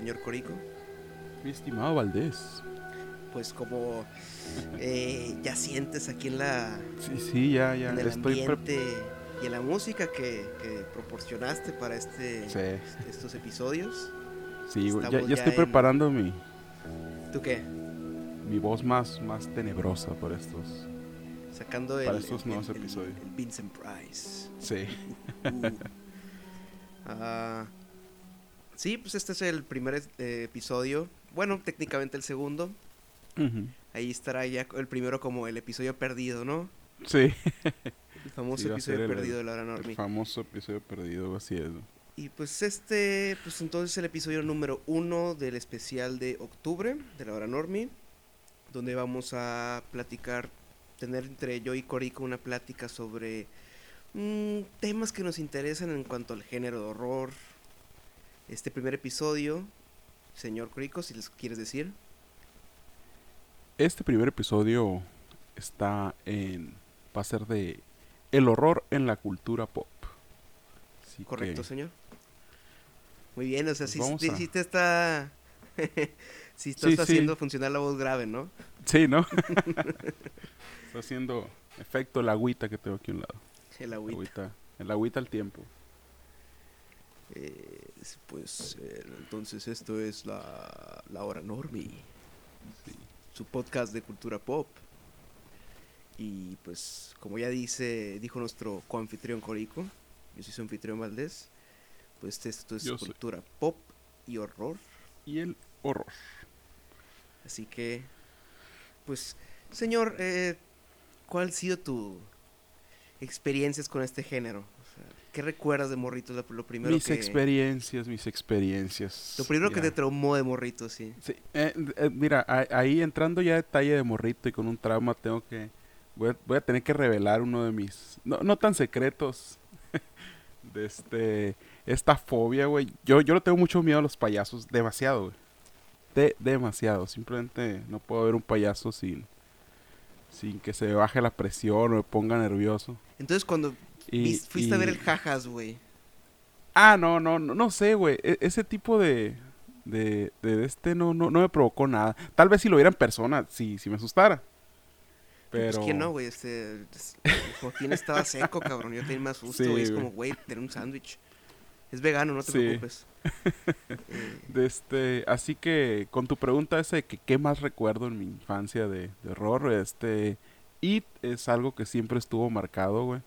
señor Corico? Mi estimado Valdés. Pues como eh, ya sientes aquí en la... Sí, sí, ya, ya. En el estoy ambiente y en la música que, que proporcionaste para este, Sí. estos episodios. Sí, ya, ya estoy en- preparando mi, ¿Tú qué? mi voz más, más tenebrosa por estos. Sacando el, Para estos el- nuevos el- episodios. el Vincent Price. Sí. Uh. Ah, sí, pues este es el primer eh, episodio. Bueno, técnicamente el segundo. Ahí estará ya el primero como el episodio perdido, ¿no? Sí. El famoso Sí, episodio el- perdido de la hora El normie. famoso episodio perdido, así es. Y pues este, pues entonces el episodio número uno del especial de octubre de la hora normie, donde vamos a platicar, tener entre yo y Corico una plática sobre mm, temas que nos interesan en cuanto al género de horror. Este primer episodio, señor Corico, si les quieres decir. Este primer episodio está en. Va a ser de. El horror en la cultura pop. Así Correcto, que- señor. Muy bien, o sea, Pues sí, vamos sí- a- sí te está... sí estás haciendo funcionar la voz grave, ¿no? Sí, ¿no? está haciendo efecto el agüita que tengo aquí a un lado. El agüita, el agüita al tiempo. Eh, pues eh, entonces esto es la, la hora normie, Sí. su podcast de cultura pop. Y pues como ya dice, dijo nuestro coanfitrión Corico, yo soy su anfitrión Valdés, pues esto es Yo soy. cultura pop y horror. Y el horror. Así que, pues, señor, eh, ¿cuál ha sido tu experiencias con este género? ¿Qué recuerdas de morritos? Lo, lo primero mis que... experiencias, mis experiencias. Lo primero que te traumó de morrito, sí. Sí, eh, eh, mira, ahí entrando ya a detalle de morrito y con un trauma tengo que... Voy a, voy a tener que revelar uno de mis... No, no tan secretos. de este... Esta fobia, güey. Yo, yo le tengo mucho miedo a los payasos. Demasiado, güey. De, demasiado. Simplemente no puedo ver un payaso sin... Sin que se baje la presión o me ponga nervioso. Entonces cuando Y, fuiste a ver el jajas, güey. Ah, no, no, no, no sé, güey. E- ese tipo de, de, de este no, no, no me provocó nada. Tal vez si lo viera en persona, si me asustara. Pero... Pues que no, güey, este... es- Joaquín estaba seco, cabrón. Yo tenía más susto, Sí, güey. Es como, güey, tener un sándwich. Es vegano, no te Sí. preocupes. De este, así que con tu pregunta ese de que qué más recuerdo en mi infancia de, de horror, este, It es algo que siempre estuvo marcado, güey.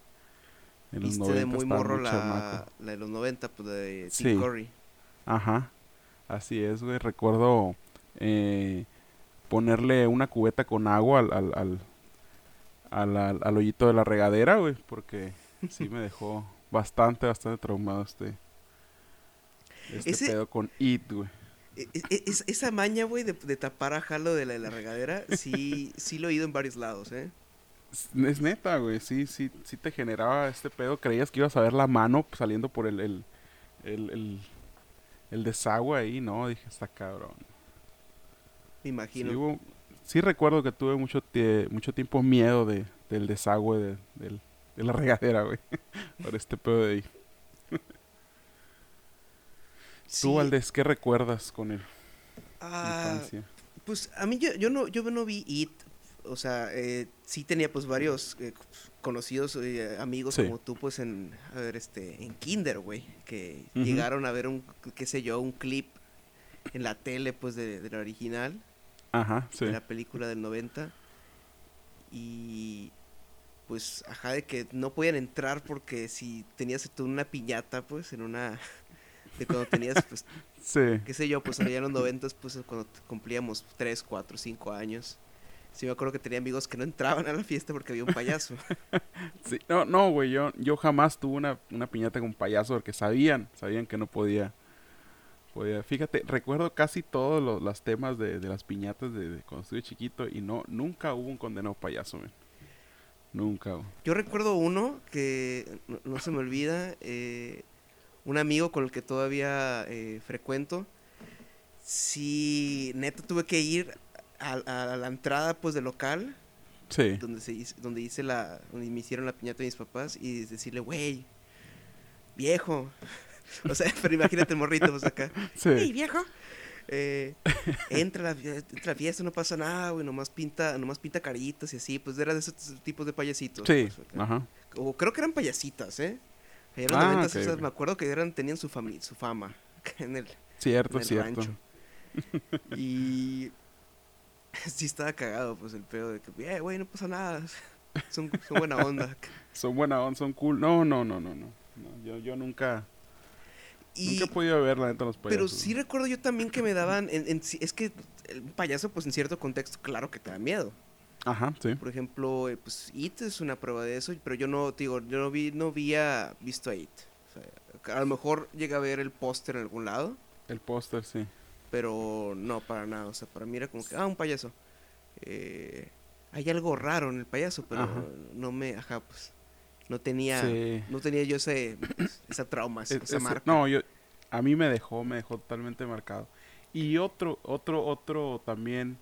En los Viste de 90 muy morro muy la, de los 90, pues de Tim Sí. Curry. Ajá, así es, güey. Recuerdo eh, ponerle una cubeta con agua al, al, al, al, al- al hoyito de la regadera, güey, porque sí me dejó bastante, bastante traumado este, este Ese- pedo con It, güey. E- e- es- esa maña, güey, de, de tapar a Jalo de la, de la regadera, sí, sí lo he oído en varios lados, ¿eh? Es, neta, güey, sí, sí, sí te generaba este pedo. Creías que ibas a ver la mano saliendo por el, el, el, el, el desagüe ahí, ¿no? Dije, está cabrón. Me imagino. Sí, hubo- sí recuerdo que tuve mucho, mucho tiempo miedo de, del desagüe de, del- de la regadera, güey. por este pedo de ahí. Sí, Tú, Valdés, ¿qué recuerdas con el ah? Pues a mí yo, yo no yo no vi It, o sea, eh, sí tenía pues varios eh, conocidos eh, amigos Sí. como tú pues en a ver este en Kinder, güey, que llegaron a ver un qué sé yo, un clip en la tele pues de, de la original, Ajá, sí. de la película del 90 y pues ajá de que no podían entrar porque si tenías tú una piñata pues en una de cuando tenías pues Sí. qué sé yo, pues allá en los noventas, pues cuando cumplíamos 3, 4, 5 años. Sí me acuerdo que tenía amigos que no entraban a la fiesta porque había un payaso. Sí, no, no, güey, yo, yo jamás tuve una, una piñata con payaso porque sabían, sabían que no podía. podía. Fíjate, recuerdo casi todos los, los temas de, de las piñatas de, de cuando estuve chiquito y no, nunca hubo un condenado payaso, man. Nunca, güey. Yo recuerdo uno que no, no se me olvida, eh, un amigo con el que todavía eh, frecuento. Sí, neta tuve que ir a, a la entrada pues del local Sí. donde se hizo- donde hice la donde me hicieron la piñata de mis papás y decirle, "Güey, viejo." O sea, pero imagínate el morrito pues acá. Sí. "Hey, viejo, Eh, entra, la, entra la fiesta, no pasa nada, güey, nomás pinta, nomás pinta caritas y así, pues era de esos tipos de payasitos. Sí, pues, ajá. O creo que eran payasitas, ¿eh? Ah, 90, ok, esas, ok. me acuerdo que eran, tenían su, fami- su fama en el, Cierto, en el cierto. rancho. Y sí estaba cagado, pues, el pedo de que, eh, güey, no pasa nada. Son, son buena onda. Son buena onda, son cool. No, no, no, no, no. No, yo, yo nunca, Y, nunca he podido ver la neta los payasos. pero sí recuerdo yo también que me daban, en- en es que el payaso, pues, en cierto contexto, claro que te da miedo. Ajá, sí. Por ejemplo, eh, pues, It es una prueba de eso, pero yo no, te digo, yo no vi, no había visto a It. O sea, a lo mejor llegué a ver el póster en algún lado, El póster, sí. Pero no, para nada. O sea, para mí era como que, ah, un payaso. Eh, hay algo raro en el payaso, pero no me, ajá, pues, no tenía, Sí. no tenía yo ese, esa trauma, Es- esa ese- marca. no, yo, a mí me dejó, me dejó totalmente marcado. Y otro, otro, otro también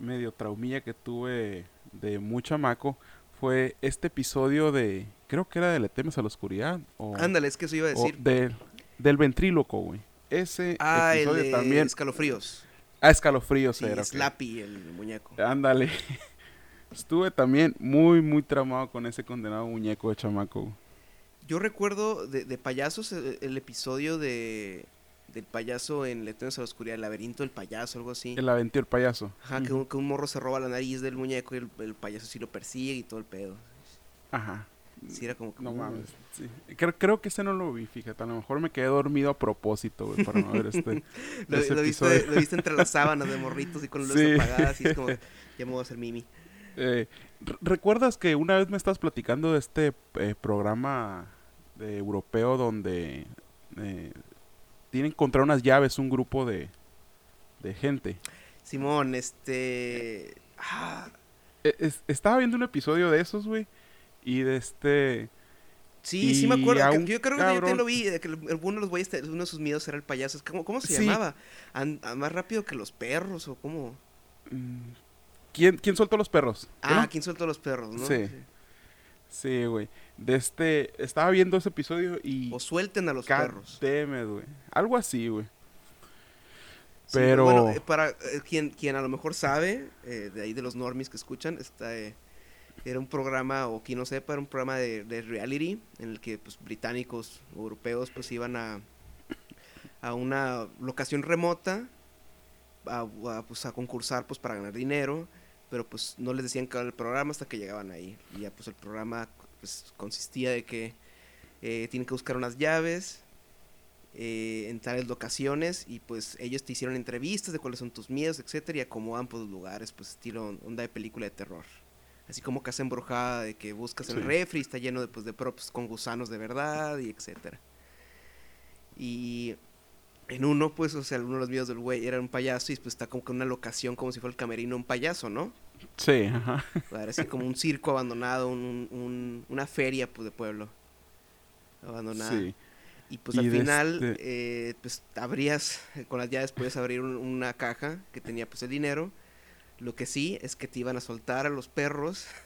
medio traumilla que tuve de muy chamaco fue este episodio de, creo que era de Le temes a la oscuridad o, Ándale, es que eso iba a o decir. del, del ventríloco, güey. Ese ah, el episodio de también, escalofríos. ah, escalofríos Sí, era. Slappy, el muñeco. Ándale. Estuve también muy, muy traumado con ese condenado muñeco de chamaco. Yo recuerdo de, de payasos el, el episodio de del payaso en Letras a la Oscuridad, el laberinto del payaso, algo así. El aventó el payaso. Ajá, que un, que un morro se roba la nariz del muñeco y el, el payaso sí lo persigue y todo el pedo. Ajá. Sí, era como que. No uh, mames. sí. Creo, creo que ese no lo vi, fíjate. A lo mejor me quedé dormido a propósito, güey, para no ver este. Lo, lo viste, lo viste entre las sábanas de morritos y con luces Sí. apagadas y es como, ya me voy a hacer mimi. Eh, re- ¿Recuerdas que una vez me estabas platicando de este eh, programa de europeo donde eh, tienen que encontrar unas llaves un grupo de, de gente? Simón, este... Ah, es- estaba viendo un episodio de esos, güey. Y de este... sí, sí me acuerdo. que- yo creo que yo lo vi, de que uno de los güeyes, uno de sus miedos era el payaso. ¿Cómo, cómo se Sí. llamaba? ¿Más rápido que los perros o cómo? mm, ¿Quién, quién soltó los perros? Ah, ¿No? ¿quién a los perros, no? Sí. Sí, güey. De este... Estaba viendo ese episodio y... O suelten a los perros. güey. Algo así, güey. Sí, Pero- bueno, eh, para eh, quien, quien a lo mejor sabe, eh, de ahí de los normies que escuchan, está, eh, era un programa, o quien no sepa, era un programa de, de reality, en el que pues, británicos o europeos pues iban a, a una locación remota a, pues, a concursar pues para ganar dinero, pero pues no les decían que era el programa hasta que llegaban ahí. Y ya pues el programa pues, consistía de que eh, tienen que buscar unas llaves, eh, en tales locaciones y pues ellos te hicieron entrevistas de cuáles son tus miedos, etcétera, y acomodan pues los lugares, pues estilo onda de película de terror. Así como casa embrujada de que buscas el Sí. refri, está lleno de, pues, de props con gusanos de verdad y etcétera. Y en uno, pues, o sea, uno de los videos del güey era un payaso y pues está como que una locación como si fuera el camerino un payaso, ¿no? Sí, ajá. Parece como un circo abandonado, un, un- una feria pues, de pueblo abandonada. Sí. Y pues Y al final, este- eh, pues abrías, eh, con las llaves puedes abrir un- una caja que tenía pues el dinero. Lo que sí es que te iban a soltar a los perros.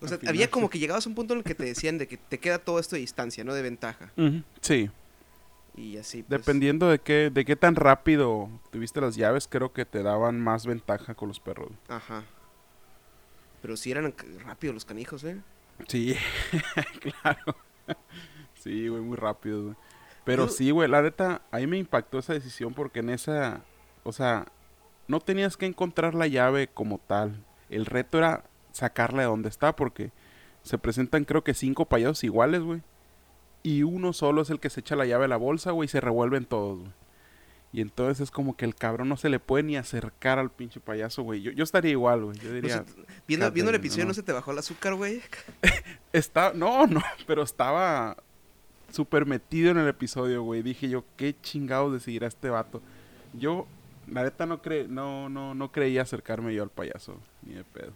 O sea, había como que llegabas a un punto en el que te decían de que te queda todo esto de distancia, ¿no? De ventaja. Sí. Y así, pues. Dependiendo de qué, de qué tan rápido tuviste las llaves, creo que te daban más ventaja con los perros. Ajá. Pero sí eran rápidos los canijos, ¿eh? Sí, claro. Sí, güey, muy rápido, güey. Pero Yo- sí, güey, la neta, a mí me impactó esa decisión porque en esa, o sea, no tenías que encontrar la llave como tal. El reto era sacarla de donde está porque se presentan creo que cinco payasos iguales, güey. Y uno solo es el que se echa la llave a la bolsa, güey, y se revuelven todos, güey. Y entonces es como que el cabrón no se le puede ni acercar al pinche payaso, güey. Yo, yo estaría igual, güey. Yo No diría, sé, viendo, viendo el "Cállate, episodio, no". ¿no se te bajó el azúcar, güey? Está, no, no, pero estaba súper metido en el episodio, güey. Dije yo, qué chingados de seguir a este vato. Yo, la neta, no, cre no, no, no creía acercarme yo al payaso, ni de pedo.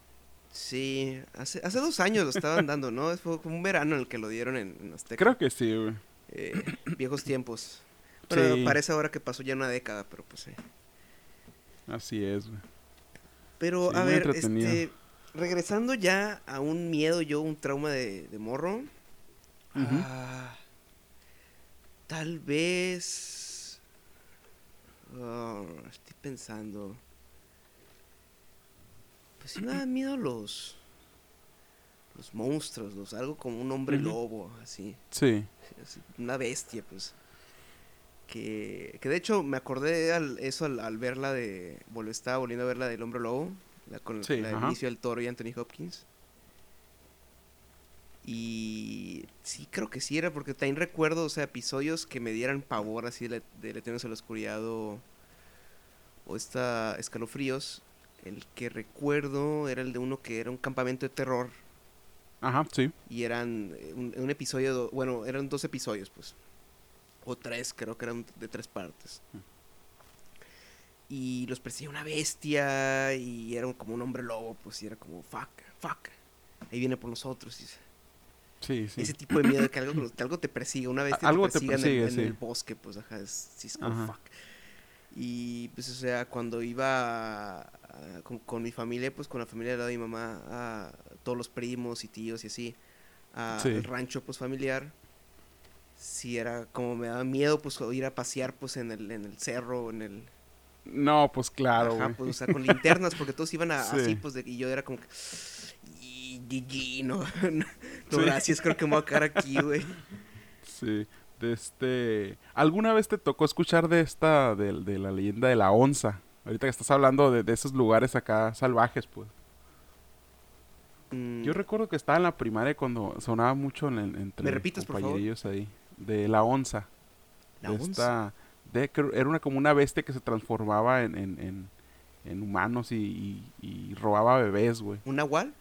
Sí, hace, hace dos años lo estaban dando, ¿no? Fue como un verano en el que lo dieron en, en Azteca. Creo que sí, güey. Eh, viejos tiempos. Bueno, Sí. parece ahora que pasó ya una década, pero pues sí. Así es, güey. Pero, Sí, a ver, este, regresando ya a un miedo, yo, un trauma de, de morro. Ah, tal vez... Ah, estoy pensando. Pues sí me dan miedo los. Los monstruos, los, algo como un hombre lobo, así. Sí. así, Una bestia, pues. Que, que de hecho me acordé al, eso al, al verla de. Vol estaba volviendo a ver la del hombre lobo. La, con Sí, la ajá. inicio del toro y Anthony Hopkins. Y sí, creo que sí era, porque también recuerdo, o sea, episodios que me dieran pavor así de, de Eternos a la Oscuridad o, o esta Escalofríos. El que recuerdo era el de uno que era un campamento de terror Ajá, sí. y eran eh, un, un episodio, bueno, eran dos episodios, pues. O tres, creo que eran de tres partes. Y los perseguía una bestia y era como un hombre lobo, pues, y era como, fuck, fuck. Ahí viene por nosotros. Y Sí, sí. Ese tipo de miedo de que algo, que algo te persiga, una algo te te en, el, persigue, en el bosque, pues, ajá, es, es como, Ajá. fuck. Y, pues, o sea, cuando iba a- a- con, con mi familia, pues, con la familia de lado de mi mamá, a todos los primos y tíos y así, Sí. al rancho, pues, familiar, sí era como me daba miedo, pues, ir a pasear, pues, en el, en el cerro, en el... No, pues claro, Ajá, pues, o sea, con linternas, porque todos iban a- Sí. así, pues, de, y yo era como que... GG, no, no, Sí. gracias, creo que me voy a quedar aquí, güey. Sí. De este... ¿Alguna vez te tocó escuchar de esta, de, de la leyenda de la onza? Ahorita que estás hablando de, de esos lugares acá salvajes, pues. Mm, Yo recuerdo que estaba en la primaria cuando sonaba mucho en, entre ¿Me repites, por favor? ahí. De la onza. La de onza. esta- de- creo- era una como una bestia que se transformaba en, en, en- en humanos y, y- y robaba bebés, güey. ¿Un nahual?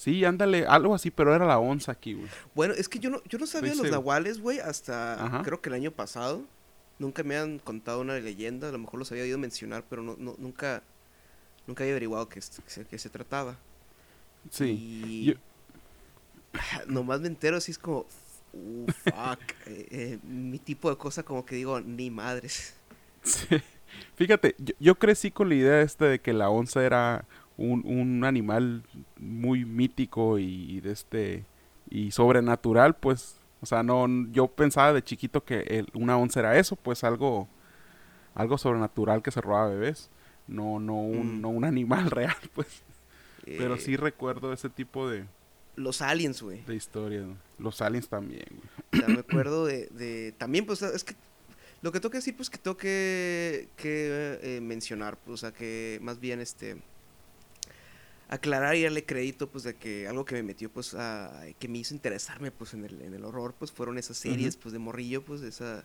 Sí, ándale, algo así, pero era la onza aquí, güey. Bueno, es que yo no, yo no sabía Estoy los seguro. nahuales, güey, hasta Ajá. creo que el año pasado. Nunca me han contado una leyenda, a lo mejor los había oído mencionar, pero no, no- nunca, nunca había averiguado qué es- qué se, trataba. Sí. Y Yo- nomás me entero así es como, "Uh, fuck, eh, eh, mi tipo de cosa como que digo, ni madres. Sí. Fíjate, yo, yo crecí con la idea esta de que la onza era un, un animal muy mítico y, de este y sobrenatural, pues, o sea, no, yo pensaba de chiquito que el- una onza era eso, pues algo, algo sobrenatural que se robaba bebés, no, no un, Mm. no un animal real, pues. Pero Eh, sí recuerdo ese tipo de, Los aliens, güey. de historias, ¿no? Los aliens también, güey. Sea, me acuerdo de, de- También, pues, es que... Lo que tengo que decir, pues, que tengo que, que eh, mencionar, pues, o sea, que más bien, este... Aclarar y darle crédito, pues, de que algo que me metió, pues, a... Que me hizo interesarme, pues, en el, en el horror, pues, fueron esas series, pues, de morrillo, pues, de esa...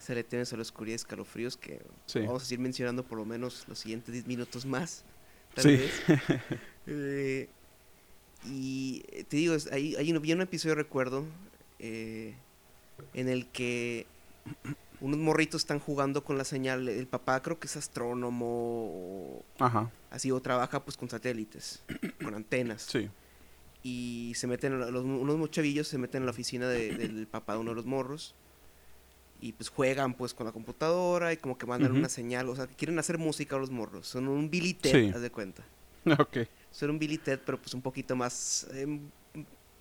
Esa le tienes a la oscuridad y escalofríos que Sí. vamos a seguir mencionando por lo menos los siguientes 10 minutos más. Tal Sí. vez. Eh, y eh, te digo, hay, hay un, vi un episodio, recuerdo, eh, en el que unos morritos están jugando con la señal. El papá creo que es astrónomo o Ajá, así, o trabaja pues con satélites, con antenas. sí. Y se meten, los, unos mochavillos se meten en la oficina de- del papá de uno de los morros. Y pues juegan pues con la computadora y como que mandan una señal. O sea, quieren hacer música los morros. Son un Billy Ted, Sí. haz de cuenta. ok. Son un Billy Ted, pero pues un poquito más... em,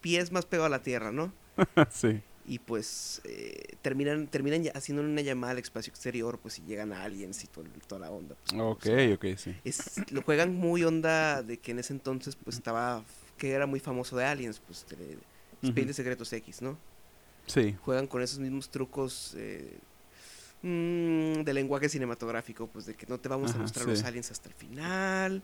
pies más pegado a la tierra, ¿no? sí. Y pues eh, terminan, terminan ya haciendo una llamada al espacio exterior, pues y llegan a aliens y todo, toda la onda. pues, Ok, sea, ok, sí. es, lo juegan muy onda de que en ese entonces pues estaba, que era muy famoso de aliens, pues de, de Expedientes Secretos X, ¿no? Sí. Juegan con esos mismos trucos eh, mm, de lenguaje cinematográfico, pues de que no te vamos a mostrar sí. los aliens hasta el final,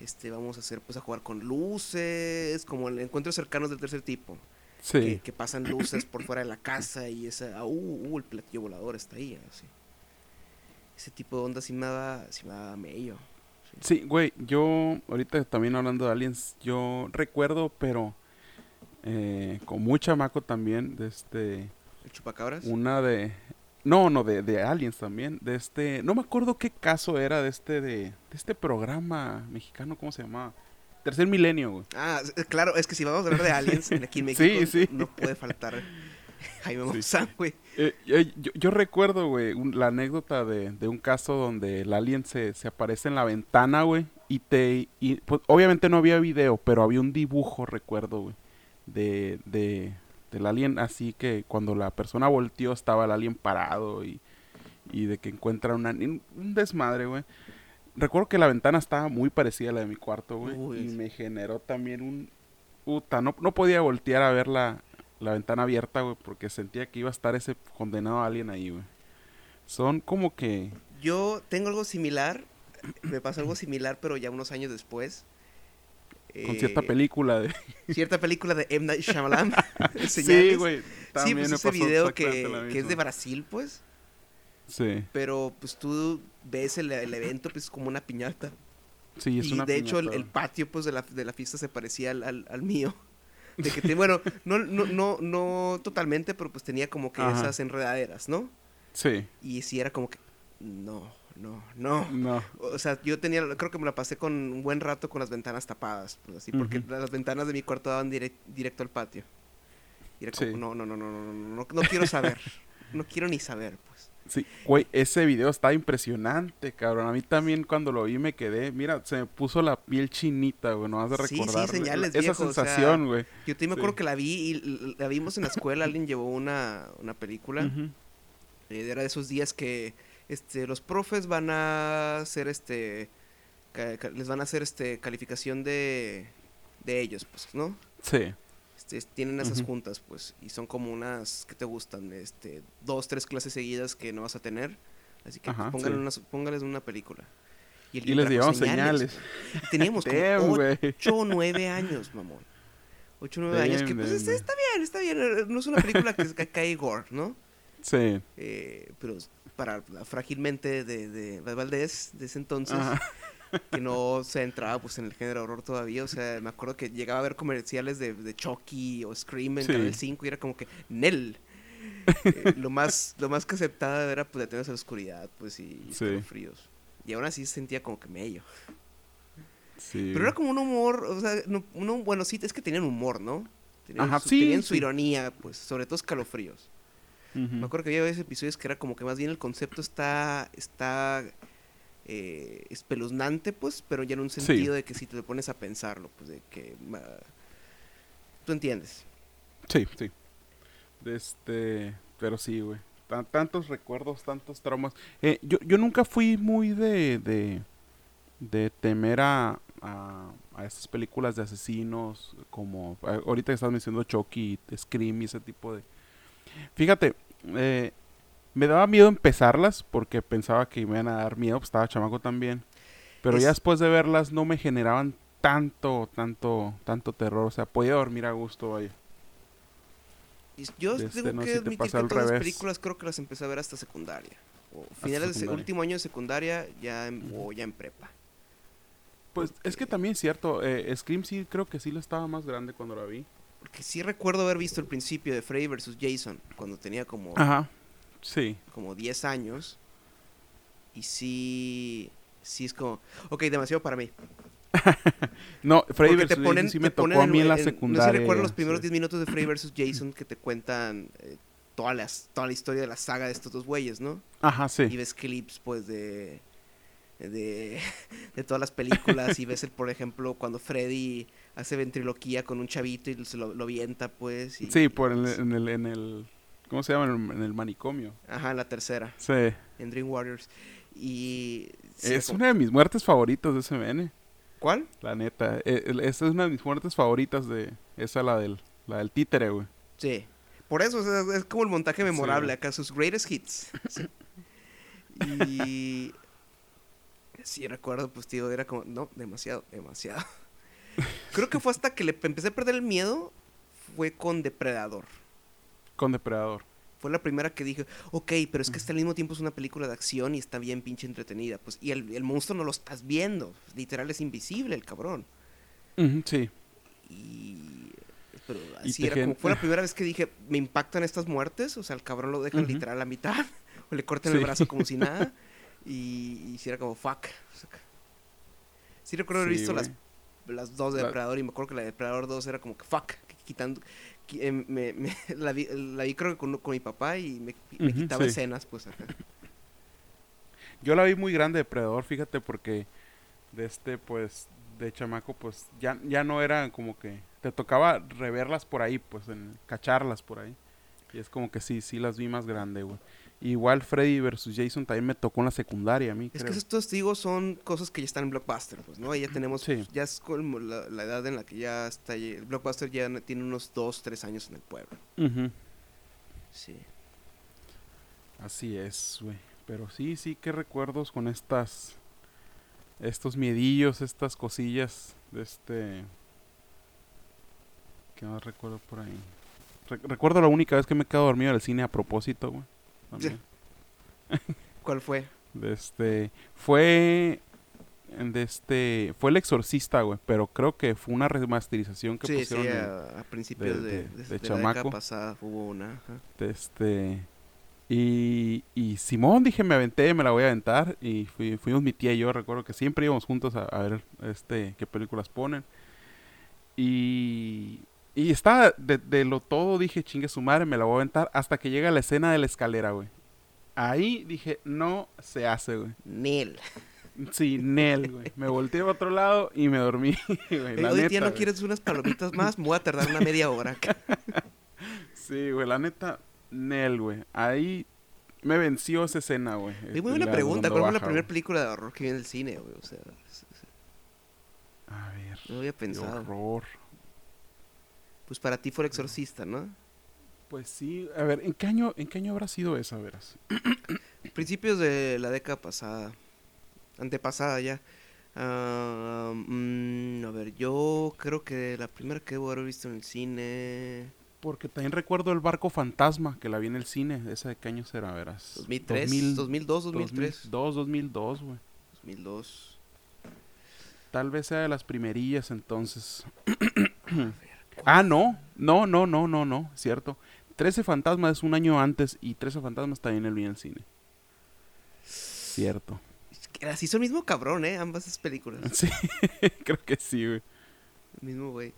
este, vamos a hacer pues a jugar con luces, como el encuentros cercanos del tercer tipo Sí. que, que pasan luces por fuera de la casa y esa, ah, uh, uh, el platillo volador está ahí, así. Ese tipo de onda sí me daba, sí me daba mello. Sí, güey, yo ahorita también hablando de aliens, yo recuerdo, pero eh, con muy chamaco también, de este, El chupacabras. una de, no, no, de, de aliens también, de este, no me acuerdo qué caso era de este, de, de este programa mexicano, ¿cómo se llamaba? Tercer Milenio, güey. Ah, s- claro, es que si vamos a hablar de aliens en- aquí en México, Sí, sí. no puede faltar Jaime. Maussan, güey. Eh, eh, yo, yo recuerdo, güey, un- la anécdota de, de un caso donde el alien se, se aparece en la ventana, güey, y te... Y, pues, obviamente no había video, pero había un dibujo, recuerdo, güey, de, de, del alien, así que cuando la persona volteó estaba el alien parado y, y de que encuentra una, un desmadre, güey. Recuerdo que la ventana estaba muy parecida a la de mi cuarto, güey. Y me generó también un... Puta, no, no podía voltear a ver la, la ventana abierta, güey, porque sentía que iba a estar ese condenado alien ahí, güey. Son como que... Yo tengo algo similar, me pasó algo similar, pero ya unos años después. Con cierta eh, película de... Cierta película de M. Night Shyamalan. sí, güey. Sí, pues ese video que, que es de Brasil, pues. Sí. Pero pues tú ves el, evento pues es como una piñata. Sí, es y de hecho el, patio pues de la, de la fiesta se parecía al, al, al mío. De que te, bueno, no, no, no, no totalmente, pero pues tenía como que esas enredaderas, ¿no? Sí. Y sí era como que, no, no, no. No. O sea, yo tenía, creo que me la pasé con un buen rato con las ventanas tapadas, pues, así, porque las ventanas de mi cuarto daban direct, directo al patio. Y era como, no, no, no, no, no, no, no, no quiero saber. no quiero ni saber, pues. Sí, güey, ese video está impresionante, cabrón. A mí también cuando lo vi me quedé, mira, se me puso la piel chinita, güey, no vas a recordar. Sí, sí, señales, Esa sensación, güey. yo te me acuerdo que la vi y la vimos en la escuela, alguien llevó una, una película. Eh, era de esos días que este los profes van a hacer este les van a hacer este calificación de de ellos, pues, ¿no? Sí. Este, tienen esas juntas, pues, y son como unas que te gustan, este, dos, tres clases seguidas que no vas a tener. Así que pues, póngales una película. Y, les llevamos señales. Teníamos como ocho o nueve años, mamón. Ocho o nueve años, que pues está, bien, está bien. No es una película que, cae gore, ¿no? Sí. Eh, pero para la frágilmente de, de, de Valdés de ese entonces, que no se entraba pues en el género horror todavía. O sea, me acuerdo que llegaba a ver comerciales de, de Chucky o Scream en Canal 5 y era como que Nel. Eh, lo más lo más que aceptaba era pues detenerse a la oscuridad pues y, fríos. Y aún así se sentía como que medio. Pero era como un humor, o sea, no, bueno, sí, es que tenían humor, ¿no? Tenían, su, tenían su ironía, pues, sobre todo escalofríos. Me acuerdo que había veces episodios que era como que más bien el concepto está, está eh, espeluznante, pues, pero ya en un sentido de que si te pones a pensarlo, pues de que... ¿Tú entiendes? Sí, sí. Este, pero sí, güey. tantos recuerdos, tantos traumas. Eh, yo, yo nunca fui muy de, de, de temer a, a, a, estas películas de asesinos, como ahorita estás mencionando Chucky, Scream y ese tipo de... Fíjate, eh, me daba miedo empezarlas porque pensaba que me iban a dar miedo, pues estaba chamaco también. Pero ya después de verlas no me generaban tanto, tanto, tanto terror. O sea, podía dormir a gusto, vaya. Yo este, tengo que admitir que todas las películas creo que las empecé a ver hasta secundaria. O finales del último año de secundaria ya o ya en prepa. Pues es que también es cierto, eh, Scream sí creo que sí lo estaba más grande cuando la vi. Porque sí recuerdo haber visto el principio de Freddy vs. Jason, cuando tenía como Ajá. Sí. Como 10 años. Y sí. Sí es como. Ok, demasiado para mí. no, Freddy vs. Jason sí me tocó a mí en, la secundaria. No sé recuerdo los primeros 10 minutos de Freddy vs. Jason que te cuentan eh, toda, la, toda la historia de la saga de estos dos güeyes, ¿no? Ajá, sí. Y ves clips, pues, de. De, de todas las películas y ves el, por ejemplo, cuando Freddy hace ventriloquía con un chavito y se lo, lo vienta, pues. Y, sí, por en el, en el ¿Cómo se llama? En el manicomio. Ajá, la tercera. Sí. En Dream Warriors. Y. es una de mis muertes favoritas de SMN. ¿Cuál? La neta. E, esa es una de mis muertes favoritas de. Esa, la del, la del títere, güey. Sí. Por eso, es como el montaje memorable acá, sus greatest hits. Y. Sí, recuerdo, pues, tío, era como. No, demasiado, demasiado. Creo que fue hasta que le empecé a perder el miedo. Fue con Depredador. Con Depredador. Fue la primera que dije, ok, pero es que hasta al mismo tiempo es una película de acción y está bien pinche entretenida. Pues, y el, monstruo no lo estás viendo. Literal es invisible el cabrón. sí. Y. Pero así era como. Fue la primera vez que dije, me impactan estas muertes. O sea, el cabrón lo dejan literal a la mitad. O le cortan el brazo como si nada. Y, y era como, fuck. sí recuerdo haber visto las, las dos de Depredador y me acuerdo que la de Depredador 2 era como que, fuck, quitando eh, me, la, vi, creo que con, mi papá y me, quitaba escenas, pues Yo la vi muy grande Depredador, fíjate, porque de este, pues, de chamaco, pues, ya, ya no era como que te tocaba reverlas por ahí, pues, en, cacharlas por ahí. Y es como que sí, sí las vi más grande, güey. Igual Freddy vs. Jason también me tocó en la secundaria a mí. Es creo. que estos, digo, son cosas que ya están en Blockbuster, pues, ¿no? Ahí ya tenemos, Sí. pues, ya es como la, la edad en la que ya está, el Blockbuster ya tiene unos 2, 3 años en el pueblo. Sí. Así es, güey. Pero sí, sí, qué recuerdos con estas. Estos miedillos, estas cosillas de este. ¿Qué más recuerdo por ahí? Re- recuerdo la única vez que me he quedado dormido en el cine a propósito, güey. También. ¿Cuál fue? De este. Fue. De este. Fue El Exorcista, güey. Pero creo que fue una remasterización que Sí, sí, pusieron. en- a, a principios de- de, de- la chamaco. pasada hubo una. ajá. este. Y, y Simón, dije, me aventé, me la voy a aventar. Y fui- fuimos mi tía y yo, recuerdo que siempre íbamos juntos a, a ver este qué películas ponen. Y, y estaba de, de lo todo, dije, chingue su madre, me la voy a aventar. Hasta que llega la escena de la escalera, güey. Ahí dije, no se hace, güey. Nel. Sí, Nel, güey. Me volteé a otro lado y me dormí, güey. La neta, tía, ¿no güey. quieres unas palomitas más? Me voy a tardar una media hora. Sí, güey, la neta, Nel, güey. Ahí me venció esa escena, güey. Y muy La- buena pregunta. ¿Cuál fue la primera película de horror que vi en el cine, güey? O sea, A ver, no había qué pensado. horror. Pues para ti fue el exorcista, ¿no? Pues sí, a ver, ¿en qué año, en qué año habrá sido esa, verás? Principios de la década pasada. Antepasada ya. Ah, mm, a ver, yo creo que la primera que debo haber visto en el cine. Porque también recuerdo el barco fantasma que la vi en el cine. ¿Esa de qué año será, verás? 2003, 2000, 2002, 2003. 2002, 2002, güey. 2002. Tal vez sea de las primerillas entonces. Ah, no, no, no, no, no, no, cierto. 13 fantasmas es un año antes y 13 fantasmas también el vi en el cine. Cierto. Así son el mismo cabrón, ¿eh? Ambas esas películas. Sí, creo que sí, güey. El mismo güey.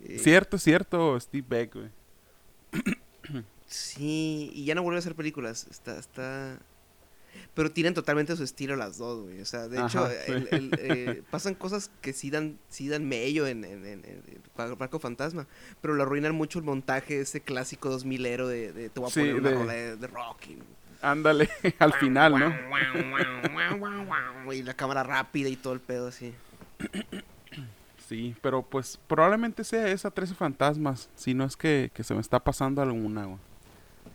Eh, Cierto, cierto, Steve Beck, güey. Sí, y ya no vuelve a hacer películas. Está, está. Pero tienen totalmente su estilo las dos, güey. O sea, de hecho, Ajá, sí. el- el, eh, pasan cosas que sí dan, sí dan mello en, en, en, en Barco Fantasma. Pero lo arruinan mucho el montaje, ese clásico 2000 ero de, de te voy a Sí, poner una de- rola de, de rock. y- Ándale, al final, ¿no? Y la cámara rápida y todo el pedo así. Sí, pero pues probablemente sea esa 13 fantasmas. Si no es que, que se me está pasando alguna, güey.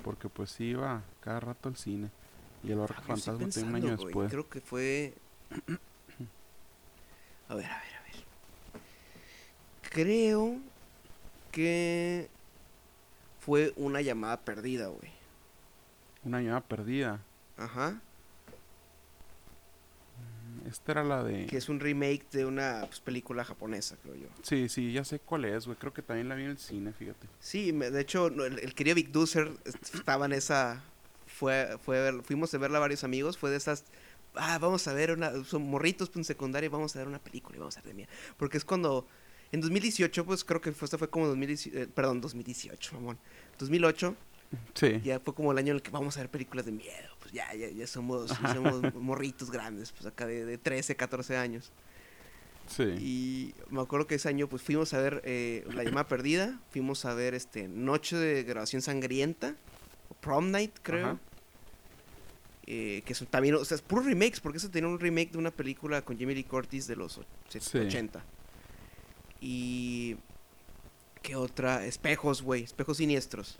Porque pues sí iba cada rato al cine. Y el barco Ah, fantasma tiene un pensando, año güey, después. Creo que fue. A ver, a ver, a ver. Creo que fue una llamada perdida, güey. Una llamada perdida. Ajá. Esta era la de... Que es un remake de una pues, película japonesa, creo yo. Sí, sí, ya sé cuál es, güey. Creo que también la vi en el cine, fíjate. Sí, me- de hecho, el, el querido Vic Dusser estaba en esa. Fue, fue a ver- fuimos a verla varios amigos. Fue de esas. Ah, vamos a ver una. Son morritos pues, en secundaria. Vamos a ver una película y vamos a ver de mía. Porque es cuando. En 2018, pues creo que fue, esto fue como 2018. eh, perdón, 2018, mamón. 2008, Sí. ya fue como el año en el que vamos a ver películas de miedo. Pues ya, ya, ya somos, ya somos morritos grandes, pues acá de, de 13, 14 años. Sí. Y me acuerdo que ese año pues fuimos a ver eh, La llamada perdida, fuimos a ver este Noche de grabación sangrienta, Prom Night creo. Eh, que son también, o sea, es puro remakes, porque eso tenía un remake de una película con Jamie Lee Curtis de los och- Sí. 80. Y... ¿Qué otra? Espejos, güey, espejos siniestros.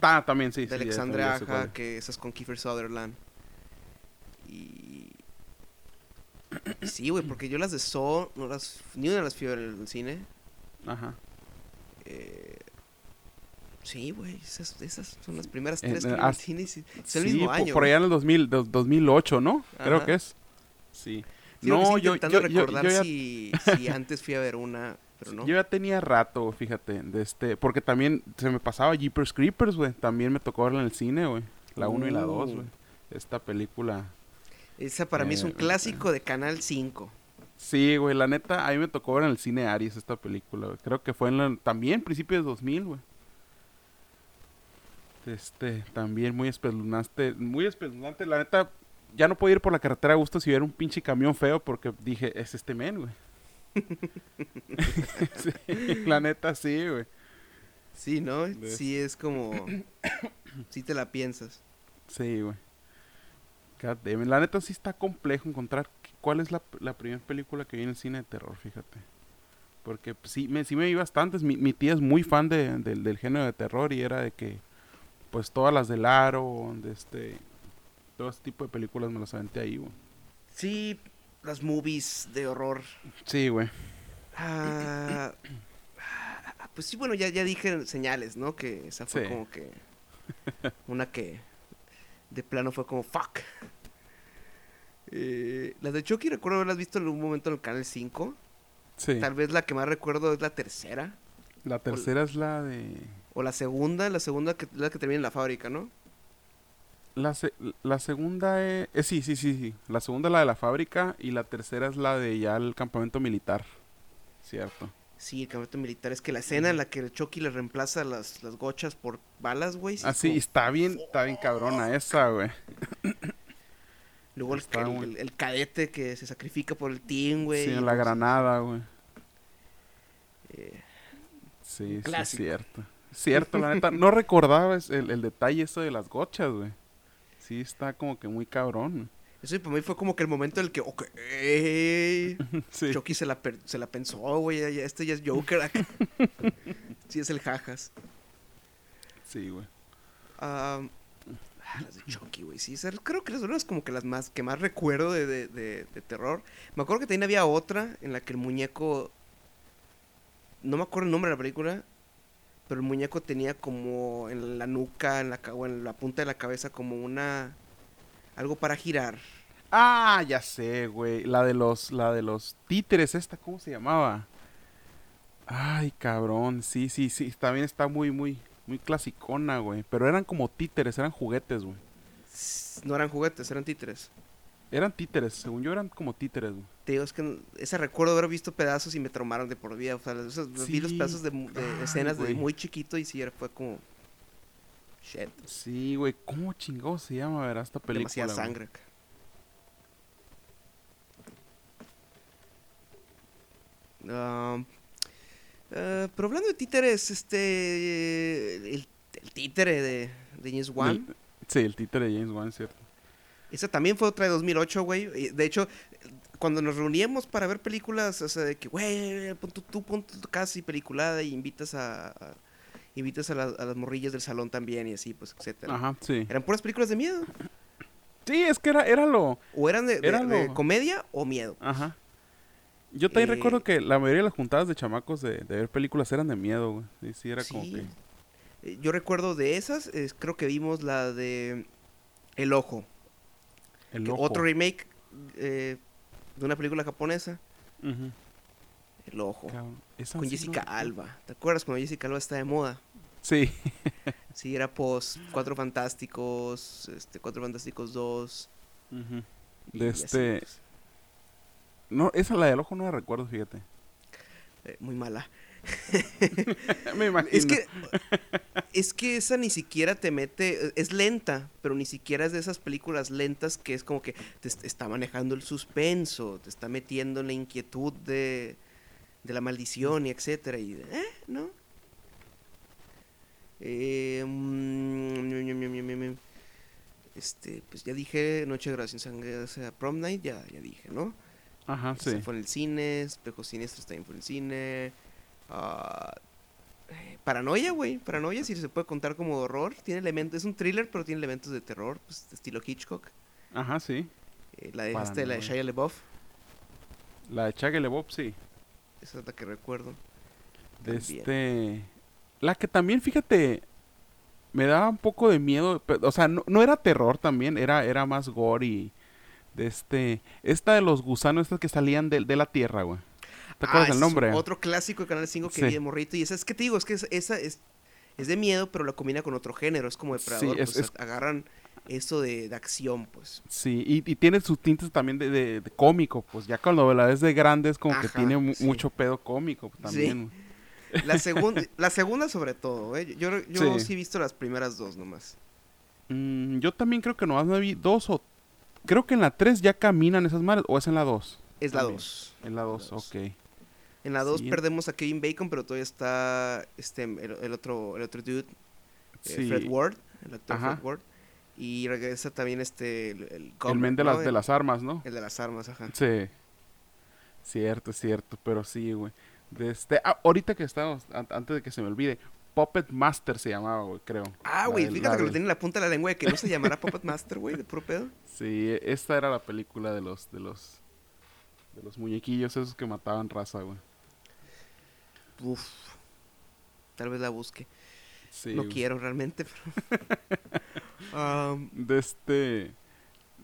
Ah, también sí. de sí, cuál Aja, que esas con Kiefer Sutherland. Y... y Sí, güey, porque yo las de Saw, no las, ni una las fui a ver en el cine. Ajá. Eh, sí, güey, esas, esas son las primeras En- tres que vi en- en el as- cine. y sí, es el Sí, mismo año. por güey. allá en el 2000, dos- 2008, ¿no? Creo Ajá. que es. Sí. Sí, no, yo, intentando yo, yo, recordar yo ya, si, si antes fui a ver una, pero no. yo ya tenía rato, fíjate, de este, porque también se me pasaba Jeepers Creepers, güey. También me tocó verla en el cine, güey. La 1 y la 2, Uh. güey. Esta película. Esa para mí es un Eh, clásico de Canal 5. Sí, güey, la neta, a mí me tocó ver en el cine Aries esta película, güey. Creo que fue en la, también principios de 2000, güey. Este, también muy espeluznante, muy espeluznante. La neta, ya no puedo ir por la carretera a gusto si hubiera un pinche camión feo porque dije, es este men, güey. Sí, la neta, sí, güey. Sí, ¿no? De- Sí, es como... sí te la piensas. Sí, güey. La neta sí está complejo encontrar cuál es la, la primera película que vi en el cine de terror, fíjate. Porque pues, sí me, sí me vi bastantes. Mi, mi tía es muy fan de- del- del género de terror y era de que, pues todas las del Aro, de este, todo ese tipo de películas me las aventé ahí, güey. Sí, las movies de horror. Sí, güey. Ah, ah, pues sí, bueno, ya, ya dije señales, ¿no? Que esa fue Sí. como que una que de plano fue como fuck. Eh, las de Chucky recuerdo haberlas visto en algún momento en el canal 5. Sí. Tal vez la que más recuerdo es la tercera. La tercera es la de... O la segunda, la segunda que la que termina en la fábrica, ¿no? La, se- la segunda es... eh, sí, sí, sí, sí. La segunda es la de la fábrica y la tercera es la de ya el campamento militar. Cierto. Sí, el campamento militar. Es que la escena en la que el Chucky le reemplaza las, las gochas por balas, güey. Ah, sí, como- está bien, está bien cabrona esa, güey. Luego el, el- muy- el- el cadete que se sacrifica por el team, güey. Sí, en la pues, granada, güey. eh, Sí, sí, es cierto. Cierto, la neta. No recordaba el, el detalle eso de las gochas, güey. Sí, está como que muy cabrón. Eso para mí fue como que el momento en el que, ok, Sí. Chucky se la, se la pensó, güey, este ya es Joker acá. sí, es el jajas. Sí, güey. Ah, las de Chucky, güey, sí, creo que son las como que las más, que más recuerdo de, de, de- de terror. Me acuerdo que también había otra en la que el muñeco, no me acuerdo el nombre de la película, pero el muñeco tenía como en la nuca, en la, o en la punta de la cabeza como una, algo para girar. Ah, ya sé, güey. La de los, la de los títeres, esta, ¿cómo se llamaba? Ay, cabrón. Sí, sí, sí. También está muy, muy, muy clasicona, güey. Pero eran como títeres, eran juguetes, güey. No eran juguetes, eran títeres. Eran títeres, según yo eran como títeres, güey. Te digo, es que ese recuerdo de haber visto pedazos y me traumaron de por vida. O sea, esos- vi los pedazos de, mu- de Ay, escenas de muy chiquito y sí era- fue como. Shit. Sí, güey. ¿Cómo chingado se llama, ver esta película? demasiada sangre. Um, eh, pero hablando de títeres, este. El, el títere de, de James Wan. El- sí, el títere de James Wan, cierto. Esa también fue otra de 2008, güey. Y, De hecho, cuando nos reuníamos para ver películas, o sea, de que, güey, tu- tú pon tu casi peliculada y invitas a, a- invitas a, la- a las morrillas del salón también y así, pues, etcétera. Ajá, sí. Eran puras películas de miedo. Sí, es que era, era lo... O eran de, Era de lo- comedia o miedo. Ajá. Yo también Eh, recuerdo que la mayoría de las juntadas de chamacos de, de ver películas eran de miedo, güey. Sí, sí, era como que... Eh, Yo recuerdo de esas, eh, creo que vimos la de El Ojo. El. Otro remake eh, de una película japonesa. El Ojo. Con no Jessica. Alba. ¿Te acuerdas cuando Jessica Alba está de moda? Sí. Sí, era post Cuatro Fantásticos, este, Cuatro Fantásticos 2. Ujú. y De este... pues, No, esa la del ojo no la recuerdo, fíjate. Eh, muy mala. Me imagino. Es que, es que esa ni siquiera te mete, es lenta, pero ni siquiera es de esas películas lentas que es como que te est- está manejando el suspenso, te está metiendo en la inquietud de, de la maldición y etcétera. Y, ¿eh? ¿No? Eh, mm, ño. este, pues ya dije, Noche de Gracia en Sangre, o sea, Prom Night, ya, ya dije, ¿no? Ajá, Se sí. fue en el cine, Espejos Siniestros también fue en el cine. ah, eh, Paranoia, güey. Paranoia, si se puede contar como horror. Tiene elementos, es un thriller, pero tiene elementos de terror, pues, de estilo Hitchcock. Ajá, sí. Eh, la de este, la de. Shia LaBeouf, La de Chaggle Bob, sí. esa es la que recuerdo. De También. este... La que también, fíjate, me daba un poco de miedo. O sea, no, no era terror también, era, era más gore y... De este... Esta de los gusanos, estas que salían de, de la tierra, güey. ¿Te acuerdas Ah, el ese es nombre? Otro clásico de Canal 5 que Sí. vi de morrito. Y esa es que te digo, es que esa, esa es, es de miedo, pero la combina con otro género. Es como depredador. es- pues, es- agarran eso de, de acción, pues. Sí, y, y tiene sus tintes también de, de- de cómico, pues ya cuando la ves de grande es como que tiene mu- sí. mucho pedo cómico también. La segunda, la segunda sobre todo, ¿eh? Yo, yo Sí. sí he visto las primeras dos nomás. Mm, yo también creo que nomás me vi dos o... Creo que en la 3 ya caminan esas madres, o es en la 2. Es la También. 2. En la 2, dos. ok. En la 2 Sí. perdemos a Kevin Bacon, pero todavía está este el, el otro el otro dude, eh, Sí. Fred Ward, el actor Ajá. Fred Ward. Y regresa también este. El, el, el Gummer, men de ¿no? las, de El- las armas, ¿no? El de las armas, ajá. Sí. Cierto, cierto, pero sí, güey. De este, ah, ahorita que estamos, an- antes de que se me olvide, Puppet Master se llamaba, güey, creo. Ah, güey, fíjate que lo tiene en la punta de la lengua de que no se llamará Puppet Master, güey, de puro pedo. Sí, esta era la película de los, de los, de los muñequillos esos que mataban raza, güey. Uf. Tal vez la busque. Sí, no güey. quiero realmente, pero. Am, De este,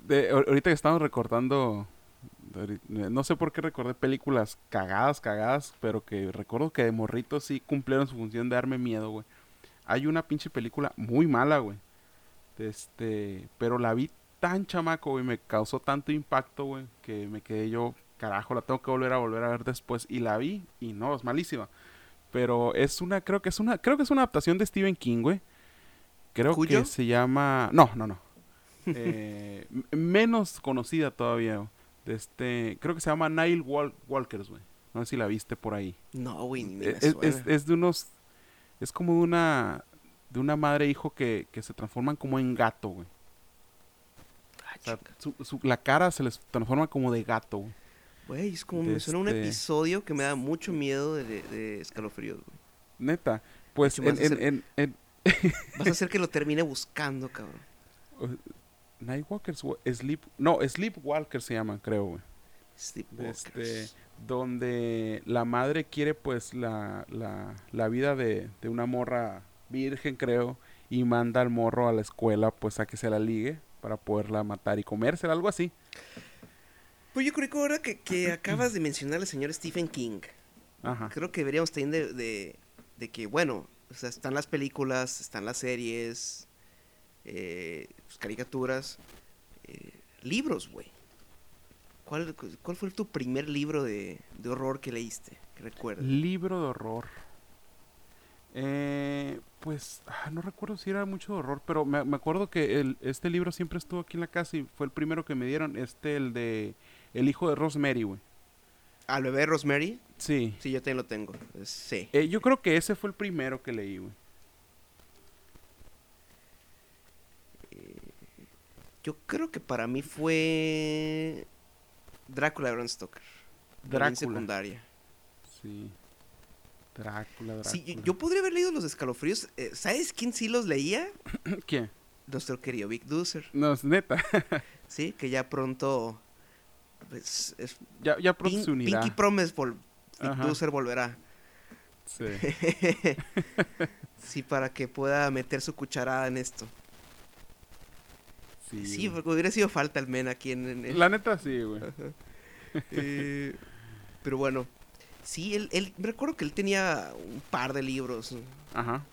de, ahor- ahorita que estamos ahori- no sé por qué recordé películas cagadas, cagadas, pero que recuerdo que de morritos sí cumplieron su función de darme miedo, güey. Hay una pinche película muy mala, güey. Este, pero la vi tan chamaco, güey, me causó tanto impacto, güey, que me quedé yo, carajo, la tengo que volver a volver a ver después y la vi y no, es malísima. Pero es una, creo que es una, creo que es una adaptación de Stephen King, güey. Creo ¿Cuyo? que se llama, no, no, no. Eh, menos conocida todavía. güey. Este, creo que se llama Nile Wal- Walkers, güey. No sé si la viste por ahí. no, güey, ni me Eh, Es, es- de unos, es como de una, de una madre e hijo que, que se transforman como en gato, güey. Ah, O sea, chinga. su, su- la cara se les transforma como de gato, güey. Güey, es como de me suena un este- episodio que me da mucho miedo de, de, escalofríos, güey. Neta. Pues hecho, en, vas a en, hacer- en, en- Vas a hacer que lo termine buscando, cabrón. Nightwalkers, Sleep, no, Sleepwalkers se llaman, creo, güey. este, donde la madre quiere pues la, la, la vida de, de una morra virgen creo y manda al morro a la escuela pues a que se la ligue para poderla matar y comérsela, algo así. Pues yo creo que ahora que, que acabas de mencionar al señor Stephen King, Ajá. creo que deberíamos de, de, de que, bueno, o sea, están las películas, están las series, eh, pues, caricaturas, eh, libros, güey. ¿Cuál, ¿Cuál fue tu primer libro de, de horror que leíste? Que recuerdas. Libro de horror. Eh, pues ah, no recuerdo si era mucho de horror, pero me, me acuerdo que el, este libro siempre estuvo aquí en la casa y fue el primero que me dieron, este el de El hijo de Rosemary, güey. ¿Al bebé Rosemary? Sí. Sí, yo también lo tengo. Sí. Eh, yo creo que ese fue el primero que leí, güey. Yo creo que para mí fue Drácula de Bram Stoker. En secundaria. Sí. Drácula, Drácula. Sí, yo, yo podría haber leído los escalofríos. eh, ¿Sabes quién sí los leía? ¿Quién? Nuestro querido Vic Duser. No, es neta. Sí, que ya pronto. Pues, es, ya, ya pronto Pin- se unirá. Pinky Promise vol. Duser volverá. Sí. sí, para que pueda meter su cucharada en esto. Sí, Sí, porque hubiera sido falta el men aquí en, La neta sí, güey. Eh, pero bueno, sí, él, él, me recuerdo que él tenía un par de libros. Ajá.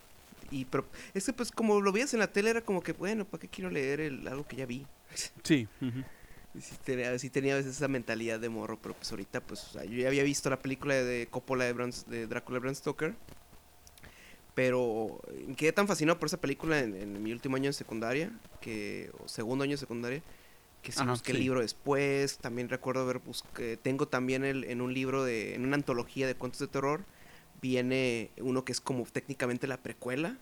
Y pero es que pues como lo veías en la tele era como que, bueno, ¿para qué quiero leer el, algo que ya vi? Sí. sí tenía, sí tenía a veces esa mentalidad de morro, pero pues ahorita pues o sea, yo ya había visto la película de Coppola de, de Drácula de Bram Stoker. Pero eh, quedé tan fascinado por esa película en, en mi último año de secundaria, que, o segundo año de secundaria, que sí Ajá, busqué sí. el libro después. También recuerdo haber busqué, tengo también el, en un libro de, en una antología de cuentos de terror, viene uno que es como técnicamente la precuela,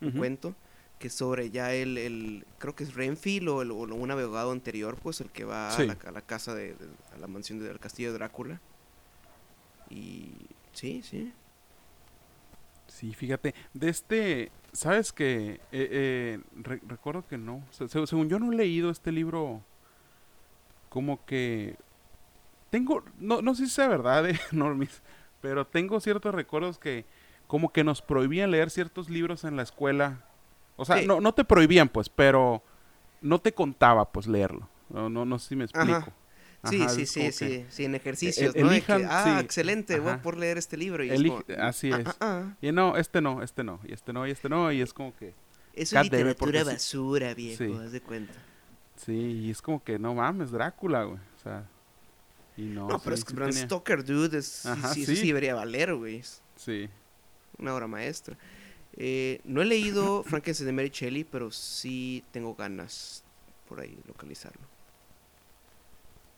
un cuento, que es sobre ya el, el creo que es Renfield o, el- o un abogado anterior, pues el que va Sí. a, la, a la casa de, de- a la mansión del castillo de Drácula. Y sí, sí. Sí, fíjate. De este, ¿sabes qué? Eh, eh, re- recuerdo que no. Se- se- según yo no he leído este libro, como que... Tengo, no, no sé si sea verdad, eh, Normis, pero tengo ciertos recuerdos que como que nos prohibían leer ciertos libros en la escuela. O sea, Sí. no, no te prohibían, pues, pero no te contaba, pues, leerlo. No, no, no sé si me explico. Ajá, sí, sí, sí, que sí, en ejercicios, el- ¿no? Que, elijan, ah, sí, excelente, voy a por leer este libro. Y es elige- como, así ah, es. ah, ah, Y no, este no, este no, y este no, y este no, y es como que... Es porque literatura sí- basura, viejo, sí. haz de cuenta. Sí, y es como que no mames, Drácula, güey. O sea, y no. No, pero sí, es que sí Bram tenía- Stoker, dude, es, sí, Ajá, sí, sí. sí debería valer, güey. Sí. Una obra maestra. Eh, no he leído Frankenstein de Mary Shelley, pero sí tengo ganas por ahí localizarlo.